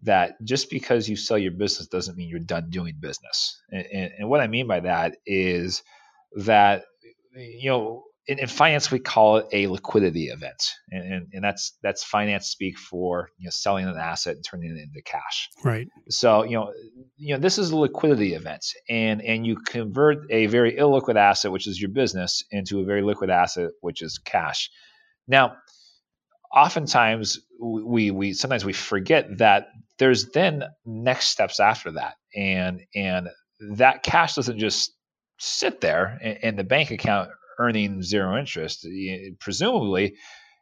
that just because you sell your business doesn't mean you're done doing business. And, and, and what I mean by that is that you know in, in, finance we call it a liquidity event. And, and, and, that's that's finance speak for you know selling an asset and turning it into cash. Right. So you know you know this is a liquidity event. And and you convert a very illiquid asset which is your business into a very liquid asset which is cash. Now oftentimes we we sometimes we forget that there's then next steps after that. And and that cash doesn't just sit there in, in the bank account earning zero interest, presumably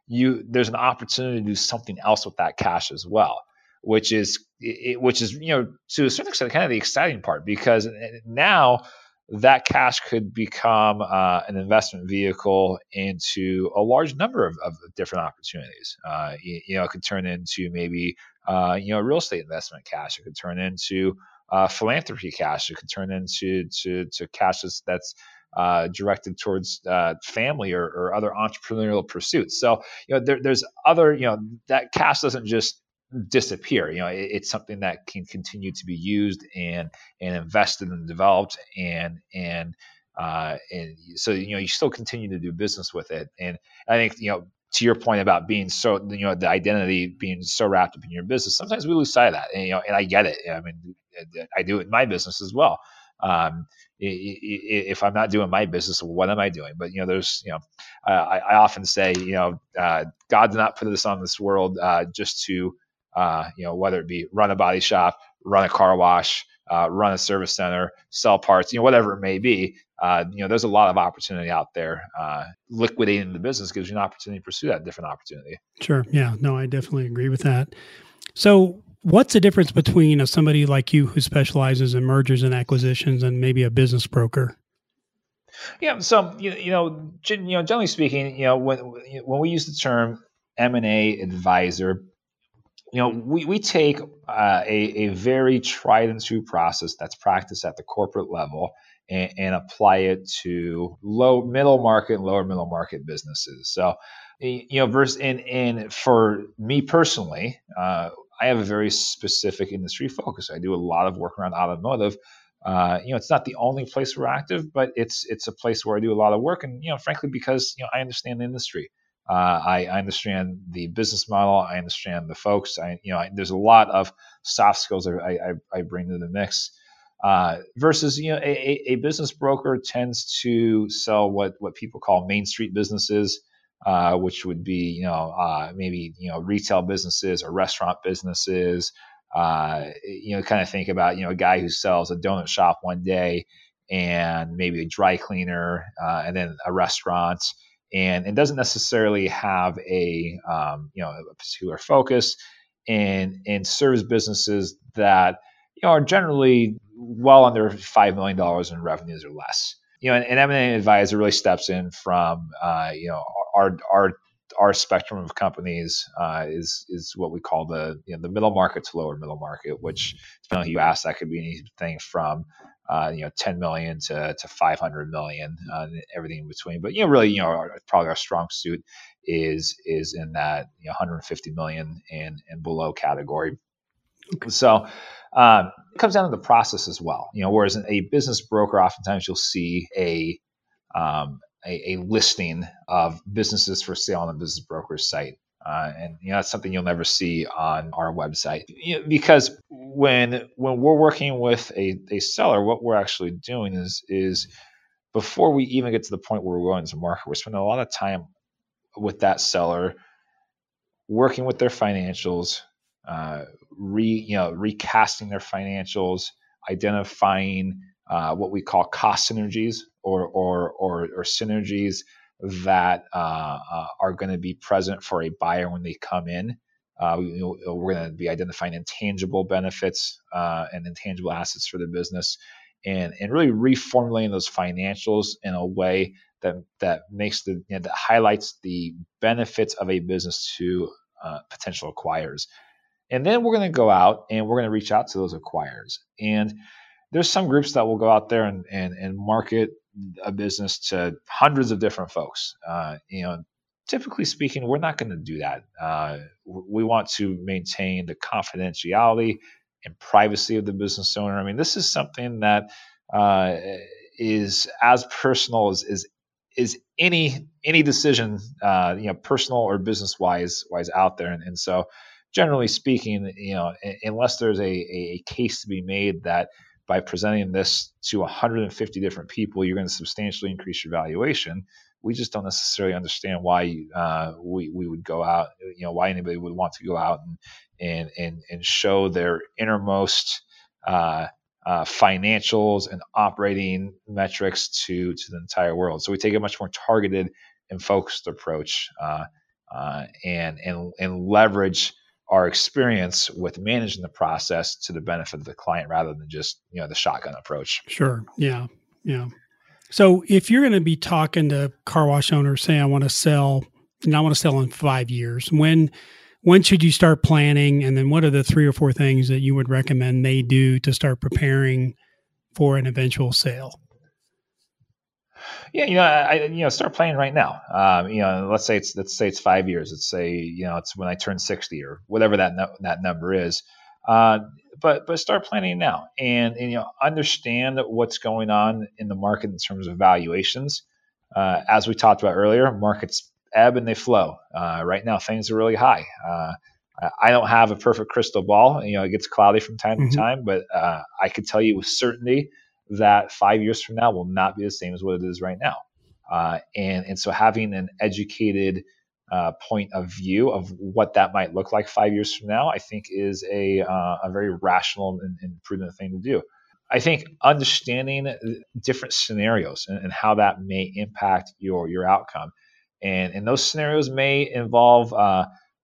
you there's an opportunity to do something else with that cash as well, which is it, which is you know to a certain extent kind of the exciting part because now that cash could become uh, an investment vehicle into a large number of, of different opportunities. Uh, you, you, know, it could turn into maybe uh, you know real estate investment cash. It could turn into uh, philanthropy cash. It could turn into to to cash that's, that's uh, directed towards uh, family or, or, other entrepreneurial pursuits. So you know there, there's other you know that cash doesn't just disappear. You know it, it's something that can continue to be used and and invested and developed and and uh, and so you know you still continue to do business with it. And I think you know to your point about being so you know the identity being so wrapped up in your business sometimes we lose sight of that and, you know and i get it i mean i do it in my business as well um, if I'm not doing my business, what am I doing? But you know, there's you know, uh, I, I, often say you know, uh, God did not put us on this world uh, just to uh, you know whether it be run a body shop, run a car wash, uh, run a service center, sell parts, you know, whatever it may be. You know, there's a lot of opportunity out there. liquidating the business gives you an opportunity to pursue that different opportunity. Sure. Yeah. No, I definitely agree with that. So What's the difference between a, somebody like you who specializes in mergers and acquisitions and maybe a business broker? Yeah, so you, you know, you know, generally speaking, you know, when when we use the term M and A advisor, you know, we we take uh, a a very tried and true process that's practiced at the corporate level and, and apply it to low middle market and lower middle market businesses. So, you know, versus and and for me personally, uh, I have a very specific industry focus. I do a lot of work around automotive. Uh, you know, it's not the only place we're active, but it's it's a place where I do a lot of work, and you know, frankly, because you know, I understand the industry. Uh, I, I, understand the business model. I understand the folks. I, you know, I, there's a lot of soft skills I, I, I bring to the mix. Uh, versus, you know, a, a, business broker tends to sell what what people call main street businesses. Uh, which would be you know uh, maybe you know retail businesses or restaurant businesses. Uh, you know, kind of think about you know a guy who sells a donut shop one day and maybe a dry cleaner uh, and then a restaurant, and it doesn't necessarily have a um, you know a particular focus, and and serves businesses that you know are generally well under five million dollars in revenues or less you know, an, an M&A advisor really steps in from, uh, you know, our, our, our spectrum of companies uh, is is what we call the you know, the middle market to lower middle market, which depending on who you ask, that could be anything from uh, you know 10 million to, to 500 million, uh, everything in between. But you know, really, you know, our, probably our strong suit is is in that you know, 150 million and and below category. So um, it comes down to the process as well. You know, whereas a business broker, oftentimes you'll see a um, a, a, listing of businesses for sale on the business broker's site. Uh, and you know that's something you'll never see on our website you know, because when when we're working with a, a seller, what we're actually doing is is before we even get to the point where we're going to market, we're spending a lot of time with that seller, working with their financials, uh, re you know recasting their financials, identifying uh, what we call cost synergies or or or, or synergies that uh, uh are going to be present for a buyer when they come in. Uh, we, are going to be identifying intangible benefits uh, and intangible assets for the business, and and really reformulating those financials in a way that that makes the you know, that highlights the benefits of a business to potential acquirers. And then we're going to go out and we're going to reach out to those acquirers. And there's some groups that will go out there and, and, and market a business to hundreds of different folks. Uh, you know, typically speaking, we're not going to do that. Uh, we want to maintain the confidentiality and privacy of the business owner. I mean, this is something that uh, is as personal as, as is any any decision, uh, you know, personal or business wise wise out there. And, and so, generally speaking, you know, unless there's a, a case to be made that by presenting this to 150 different people, you're going to substantially increase your valuation. We just don't necessarily understand why uh, we, we would go out, you know, why anybody would want to go out and and and, and show their innermost uh, uh, financials and operating metrics to to the entire world. So we take a much more targeted and focused approach, uh, uh, and and and leverage our experience with managing the process to the benefit of the client rather than just you know the shotgun approach. Sure. Yeah. Yeah. So if you're going to be talking to car wash owners, say I want to sell, and I want to sell in five years, when when should you start planning and then what are the three or four things that you would recommend they do to start preparing for an eventual sale yeah you know i you know start playing right now um, you know let's say it's let's say it's five years let's say you know it's when i turn 60 or whatever that no, that number is uh, but but start planning now and, and, you know understand what's going on in the market in terms of valuations uh, as we talked about earlier markets ebb and they flow. Uh, right now, things are really high. Uh, I don't have a perfect crystal ball. You know, it gets cloudy from time mm-hmm. to time, but uh, I could tell you with certainty that five years from now will not be the same as what it is right now. Uh, and and so having an educated uh, point of view of what that might look like five years from now, I think is a uh, a very rational and, and prudent thing to do. I think understanding different scenarios and, and, how that may impact your your outcome and, and those scenarios may involve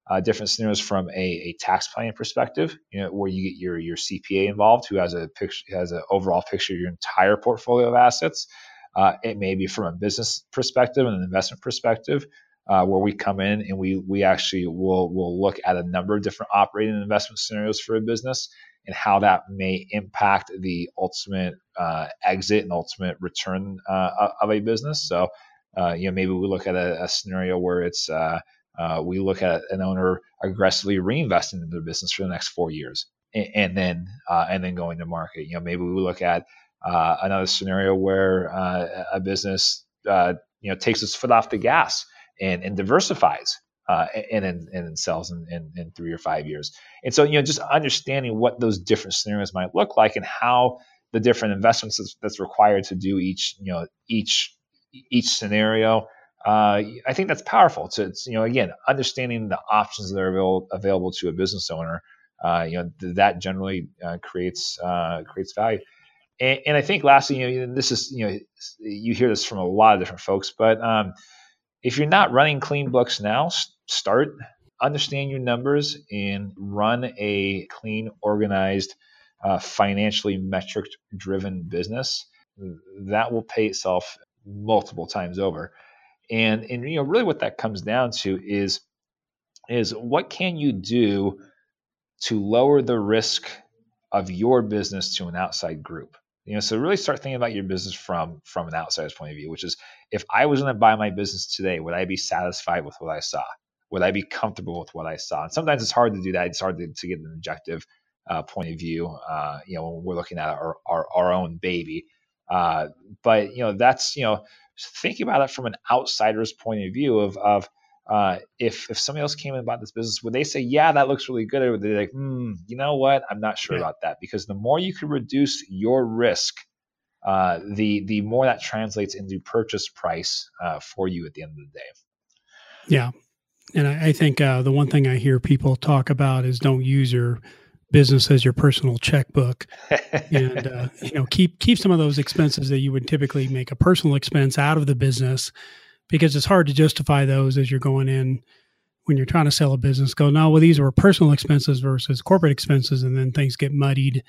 uh, different scenarios from a, a, tax planning perspective, you know, where you get your your CPA involved, who has a picture has an overall picture of your entire portfolio of assets. Uh, it may be from a business perspective and an investment perspective, uh, where we come in and we we actually will will look at a number of different operating and investment scenarios for a business and how that may impact the ultimate uh, exit and ultimate return uh, of a business. So uh, you know, maybe we look at a, a scenario where it's uh, uh, we look at an owner aggressively reinvesting in their business for the next four years, and, and then uh, and then going to market. You know, maybe we look at uh, another scenario where uh, a business you know takes its foot off the gas and, and diversifies. and then and sells in, in, in three or five years, and so you know just understanding what those different scenarios might look like and how the different investments that's, that's required to do each you know each each scenario. Uh, I think that's powerful. it's, you know, again, understanding the options that are available, available to a business owner. Uh, you know, that generally uh, creates uh, creates value. And, and, I think lastly, you know, this is you know, you hear this from a lot of different folks, but um, if you're not running clean books now, start understand your numbers and run a clean, organized, uh, financially metric driven business. That will pay itself multiple times over. And and you know really what that comes down to is is what can you do to lower the risk of your business to an outside group? You know, so really start thinking about your business from from an outsider's point of view, which is if I was going to buy my business today, would I be satisfied with what I saw? Would I be comfortable with what I saw? And sometimes it's hard to do that. It's hard to, to get an objective uh, point of view. Uh, you know, when we're looking at our, our, our own baby, uh, but you know, that's you know, thinking about it from an outsider's point of view of of uh, if if somebody else came in bought this business, would they say, "Yeah, that looks really good," or would they like, "Hmm, you know what? I'm not sure yeah. about that." Because the more you can reduce your risk, uh, the the more that translates into purchase price uh, for you at the end of the day. Yeah, and I, I think uh, the one thing I hear people talk about is don't use your business as your personal checkbook and uh, you know keep keep some of those expenses that you would typically make a personal expense out of the business because it's hard to justify those as you're going in when you're trying to sell a business go no well these were personal expenses versus corporate expenses and then things get muddied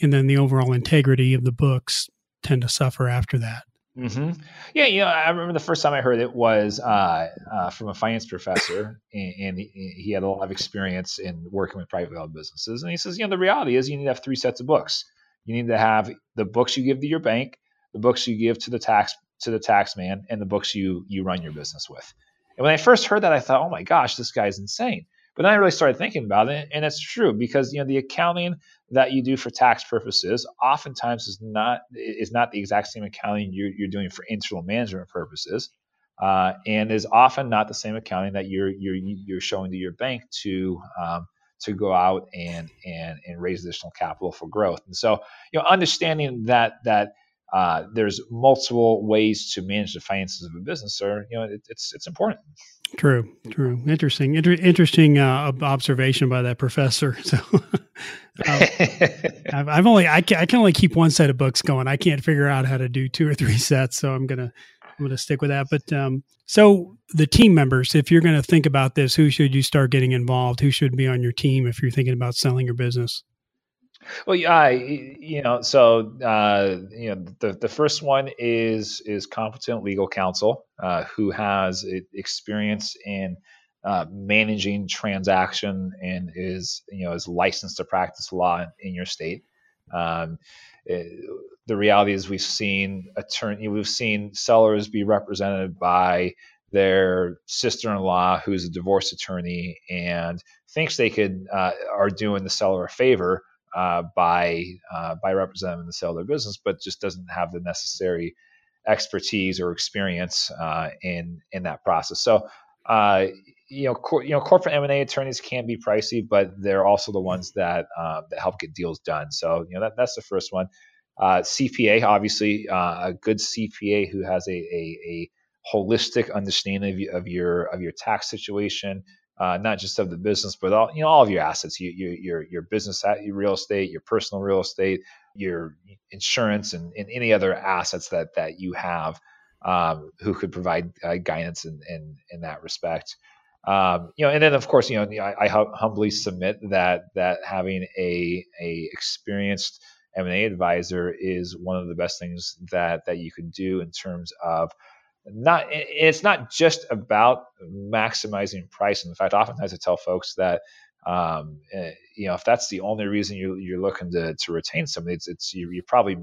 and then the overall integrity of the books tend to suffer after that Mm-hmm. Yeah, you know, I remember the first time I heard it was uh, uh, from a finance professor, and, and he, he, had a lot of experience in working with privately held businesses. And he says, you know, the reality is you need to have three sets of books. You need to have the books you give to your bank, the books you give to the tax to the tax man, and the books you you run your business with. And when I first heard that, I thought, oh my gosh, this guy's insane. But then I really started thinking about it, and it's true because you know the accounting that you do for tax purposes oftentimes is not is not the exact same accounting you're, you're doing for internal management purposes, uh, and is often not the same accounting that you're you're you're showing to your bank to um, to go out and and and raise additional capital for growth. And so you know understanding that that uh, there's multiple ways to manage the finances of a business, or you know, it, it's it's important. True, true, interesting, Inter- interesting uh, observation by that professor. So, um, I've, I've, only I can, I can only keep one set of books going. I can't figure out how to do two or three sets, so I'm gonna I'm gonna stick with that. But um, so the team members, if you're gonna think about this, who should you start getting involved? Who should be on your team if you're thinking about selling your business? Well, yeah, you know, so uh, you know, the the first one is is competent legal counsel uh, who has experience in uh, managing transaction and is you know is licensed to practice law in your state. Um, it, eh, the reality is we've seen attorney we've seen sellers be represented by their sister-in-law who's a divorce attorney and thinks they could uh, are doing the seller a favor uh, by uh, by representing them to sell their business, but just doesn't have the necessary expertise or experience uh, in in that process. So, uh, you know, cor- you know, corporate M and A attorneys can be pricey, but they're also the ones that uh, that help get deals done. So, you know, that, that's the first one. Uh, CPA, obviously, a good CPA who has a, a, a holistic understanding of, of your of your tax situation, uh, not just of the business, but all you know all of your assets, you, you, your your business, your real estate, your personal real estate, your insurance, and, and any other assets that that you have, um, who could provide uh, guidance in, in in that respect. Um, you know, and then of course, you know, I, I humbly submit that that having a a experienced M and A advisor is one of the best things that that you can do in terms of not it's not just about maximizing price. In fact, oftentimes I tell folks that um, eh, you know if that's the only reason you, you're looking to, to retain somebody, it's, it's you're, probably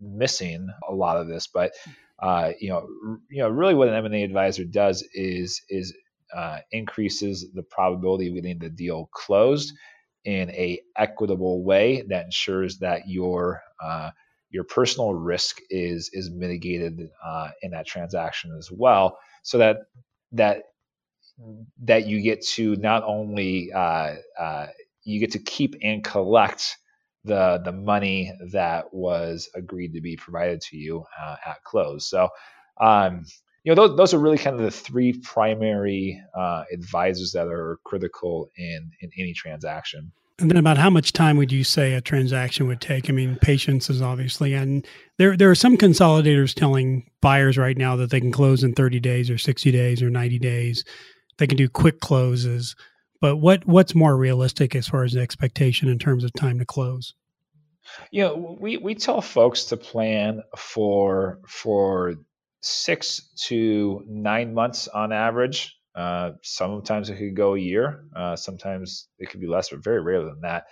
missing a lot of this. But uh, you know, you know, really what an M&A advisor does is is uh, increases the probability of getting the deal closed in a equitable way that ensures that your uh, your personal risk is is mitigated uh, in that transaction as well, so that that that you get to not only uh, uh, you get to keep and collect the the money that was agreed to be provided to you uh, at close. So. Um, you know, those, those are really kind of the three primary uh, advisors that are critical in in any transaction. And then about how much time would you say a transaction would take? I mean, patience is obviously, and there there are some consolidators telling buyers right now that they can close in 30 days or 60 days or 90 days. They can do quick closes. But what what's more realistic as far as the expectation in terms of time to close? You know, we, we tell folks to plan for for six to nine months on average uh, sometimes it could go a year. Uh, sometimes it could be less, but very rarely than that.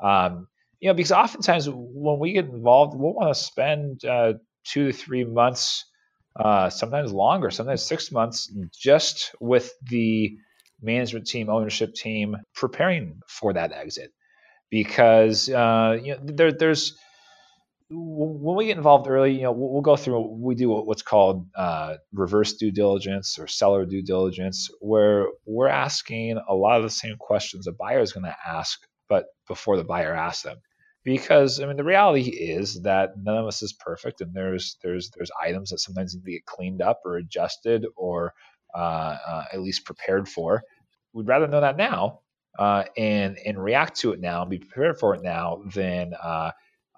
Um, you know, because oftentimes when we get involved, we'll want to spend uh, two to three months, uh, sometimes longer, sometimes six months, just with the management team, ownership team, preparing for that exit. Because uh, you know, there, there's when we get involved early, you know, we'll, go through. We do what's called uh, reverse due diligence or seller due diligence, where we're asking a lot of the same questions a buyer is going to ask, but before the buyer asks them. Because I mean, the reality is that none of us is perfect, and there's there's there's items that sometimes need to get cleaned up or adjusted or uh, uh, at least prepared for. We'd rather know that now uh, and and react to it now and be prepared for it now than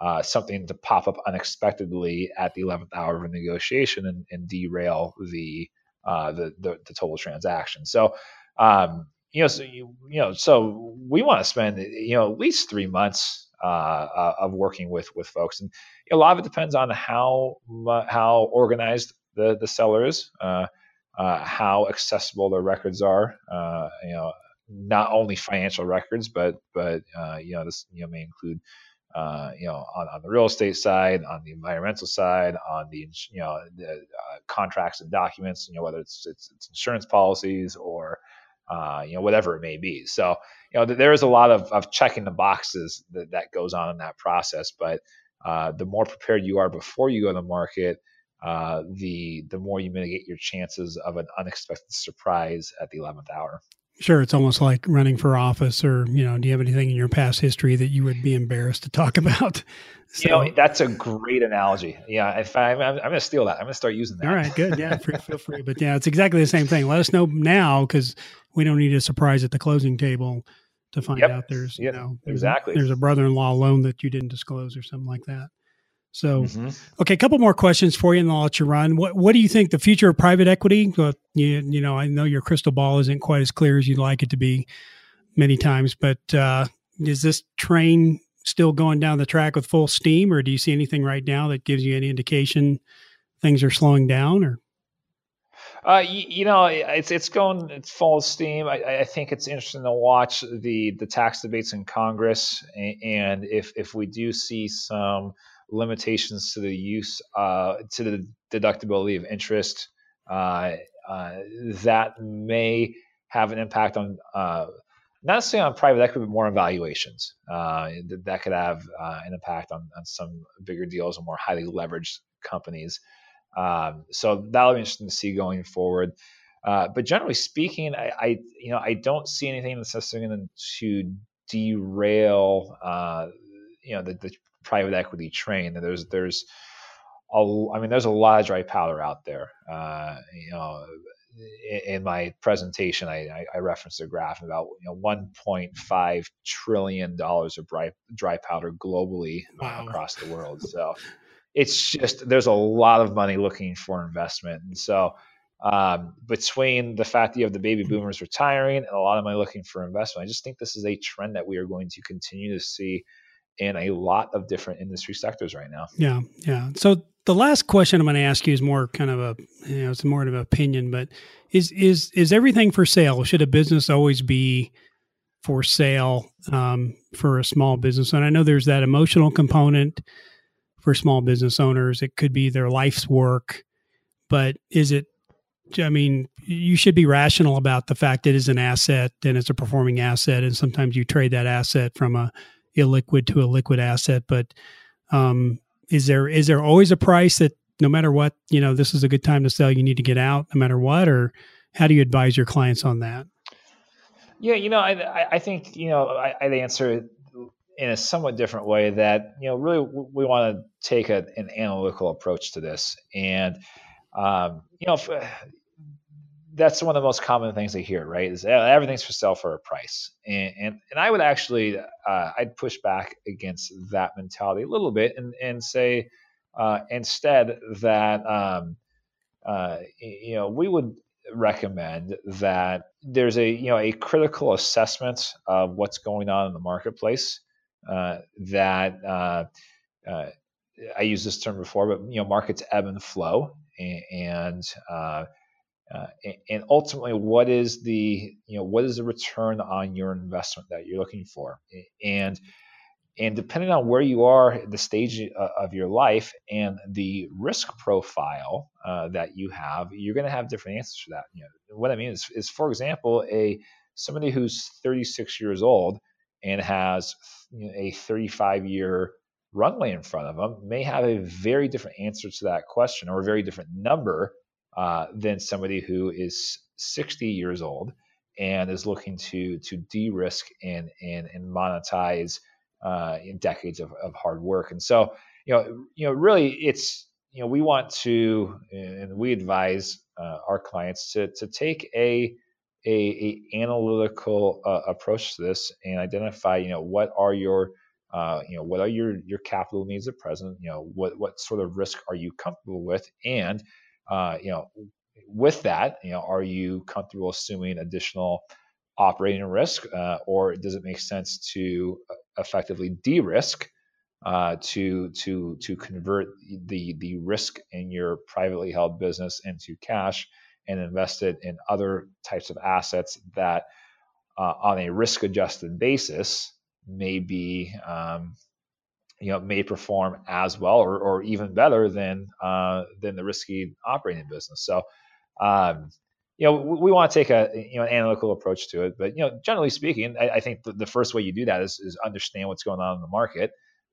uh, uh, something to pop up unexpectedly at the 11th hour of a negotiation and, and derail the, uh, the, the, the total transaction. So, um, you know, so you, you know, so we want to spend you know at least three months uh, uh of working with with folks, and a lot of it depends on how how organized the the seller is, uh, uh, how accessible their records are. you know, not only financial records, but but you know this you know may include uh, you know, on, on the real estate side, on the environmental side, on the you know the uh, contracts and documents, you know, whether it's it's, it's insurance policies or uh, you know whatever it may be. So you know there is a lot of, of checking the boxes that, that goes on in that process, but uh, the more prepared you are before you go to the market, uh, the the more you mitigate your chances of an unexpected surprise at the 11th hour. Sure, it's almost like running for office, or you know, do you have anything in your past history that you would be embarrassed to talk about? So, you know, that's a great analogy. Yeah, if I, I'm, I'm going to steal that. I'm going to start using that. All right, good. Yeah, feel free. But yeah, it's exactly the same thing. Let us know now because we don't need a surprise at the closing table to find yep. out there's yep. you know there's exactly a, there's a brother-in-law loan that you didn't disclose or something like that. So, mm-hmm. okay, a couple more questions for you, and I'll let you run. What What do you think the future of private equity? Well, you, you know, I know your crystal ball isn't quite as clear as you'd like it to be, many times. But uh, is this train still going down the track with full steam, or do you see anything right now that gives you any indication things are slowing down? Or uh, you, you, know, it's it's going it's full steam. I, I, think it's interesting to watch the the tax debates in Congress, and if if we do see some limitations to the use uh, to the deductibility of interest uh, uh, that may have an impact on uh, not necessarily on private equity, but more on valuations. Uh, that could have uh, an impact on, on some bigger deals and more highly leveraged companies. Um, so that'll be interesting to see going forward. but generally speaking, I, I, you know I don't see anything that's necessarily going to derail you know the, the private equity train. There's there's a, I mean there's a lot of dry powder out there. Uh, you know, in, in my presentation, I, I, I, referenced a graph about you know 1.5 trillion dollars of dry dry powder globally wow. across the world. So it's just there's a lot of money looking for investment, and so. Um, between the fact that you have the baby boomers retiring and a lot of money looking for investment, I just think this is a trend that we are going to continue to see in a lot of different industry sectors right now. Yeah, yeah. So the last question I'm going to ask you is more kind of a, you know, it's more of an opinion, but is is is everything for sale? Should a business always be for sale um, for a small business? And I know there's that emotional component for small business owners. It could be their life's work, but is it? I mean, you should be rational about the fact it is an asset and it's a performing asset, and sometimes you trade that asset from a illiquid to a liquid asset. But um, is there is there always a price that no matter what, you know, this is a good time to sell, you need to get out no matter what, or how do you advise your clients on that? Yeah, you know, I I think you know I, would answer in a somewhat different way. That you know, really, we want to take a, an analytical approach to this, and um, you know, that's one of the most common things they hear, right? Is everything's for sale for a price, and and, and I would actually uh, I'd push back against that mentality a little bit and and say uh, instead that um, uh, you know we would recommend that there's a you know a critical assessment of what's going on in the marketplace uh, that uh, uh, I used this term before, but you know markets ebb and flow and, and uh, and ultimately, what is the you know what is the return on your investment that you're looking for? And and depending on where you are the stage of your life and the risk profile uh, that you have, you're going to have different answers for that. You know, what I mean is, is, for example, a somebody who's 36 years old and has you know, a 35 year runway in front of them may have a very different answer to that question or a very different number uh, than somebody who is 60 years old and is looking to to de-risk and and, and monetize uh, decades of, of hard work. And so, you know, you know, really, it's you know, we want to and we advise uh, our clients to to take a a, a analytical uh, approach to this and identify, you know, what are your uh, you know, what are your your capital needs at present? You know, what what sort of risk are you comfortable with, and uh, you know, with that, you know, are you comfortable assuming additional operating risk, uh, or does it make sense to uh, effectively de-risk uh, to to to convert the the risk in your privately held business into cash and invest it in other types of assets that, uh, on a risk-adjusted basis, may be um, you know may perform as well or, or even better than uh, than the risky operating business. So, um, you know, we, we want to take a you know an analytical approach to it. But you know, generally speaking, I, I think the, the, first way you do that is, is understand what's going on in the market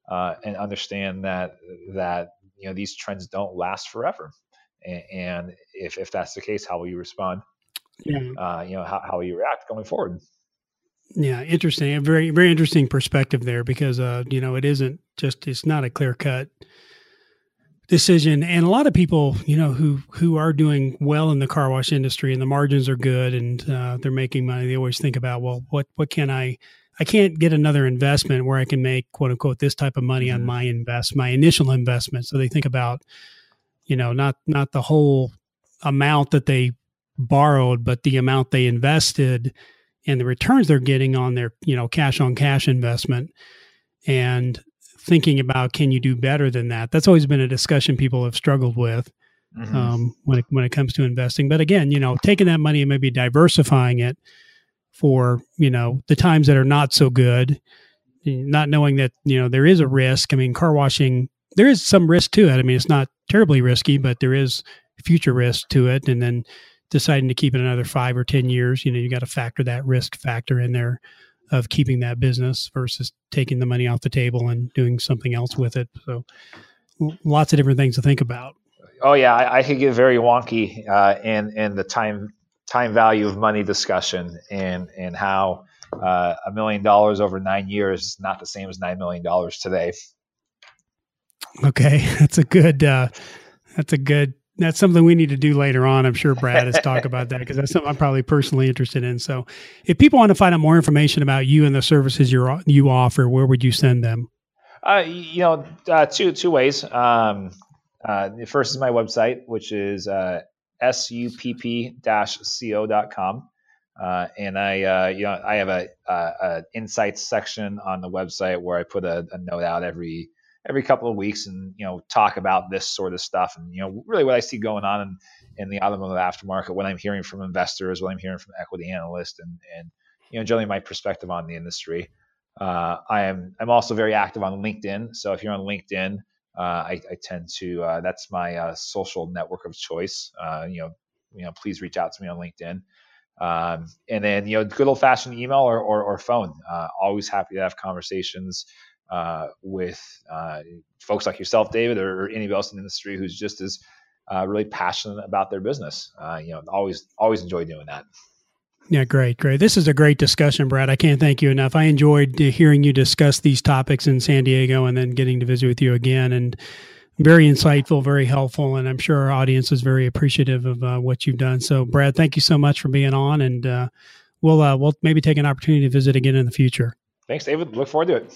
uh, and understand that that you know these trends don't last forever. And, and if if that's the case, how will you respond? Yeah. Uh, you know, how, how will you react going forward? Yeah, interesting. A very very interesting perspective there because uh, you know, it isn't just it's not a clear cut decision and a lot of people you know who who are doing well in the car wash industry and the margins are good and uh, they're making money they always think about well what what can i i can't get another investment where i can make quote unquote this type of money mm-hmm. on my invest my initial investment so they think about you know not not the whole amount that they borrowed but the amount they invested and the returns they're getting on their you know cash on cash investment and thinking about can you do better than that? That's always been a discussion people have struggled with mm-hmm. um, when, it, when it comes to investing. But again you know taking that money and maybe diversifying it for you know the times that are not so good not knowing that you know there is a risk. I mean car washing there is some risk to it. I mean it's not terribly risky but there is future risk to it. And then deciding to keep it another five or ten years you know you got to factor that risk factor in there of keeping that business versus taking the money off the table and doing something else with it. So lots of different things to think about. Oh yeah i, I could get very wonky uh, in in the time time value of money discussion and and how uh, a million dollars over nine years is not the same as nine million dollars today. Okay that's a good uh, that's a good that's something we need to do later on. I'm sure Brad has talked about that because that's something I'm probably personally interested in. So, if people want to find out more information about you and the services you you offer, where would you send them? Uh, you know, uh, two two ways. Um, uh, the first is my website, which is uh, supp-co.com. Uh, and I, uh, you know, I have a, a, a, insights section on the website where I put a, a note out every every couple of weeks and you know talk about this sort of stuff and you know really what I see going on in, in the automotive aftermarket, what I'm hearing from investors, what I'm hearing from equity analysts, and and you know generally my perspective on the industry. Uh, I am I'm also very active on LinkedIn, so if you're on LinkedIn, uh, I, I, tend to uh, that's my uh, social network of choice. Uh, you know, you know, please reach out to me on LinkedIn. Um, and then you know, good old fashioned email or, or, or phone. Uh, always happy to have conversations uh, with uh, folks like yourself, David, or, or, anybody else in the industry who's just as uh, really passionate about their business. Uh, you know, always always enjoy doing that. Yeah, great, great. This is a great discussion, Brad. I can't thank you enough. I enjoyed hearing you discuss these topics in San Diego and then getting to visit with you again. And very insightful, very helpful, and I'm sure our audience is very appreciative of uh, what you've done. So, Brad, thank you so much for being on, and uh, we'll uh, we'll maybe take an opportunity to visit again in the future. Thanks, David. Look forward to it.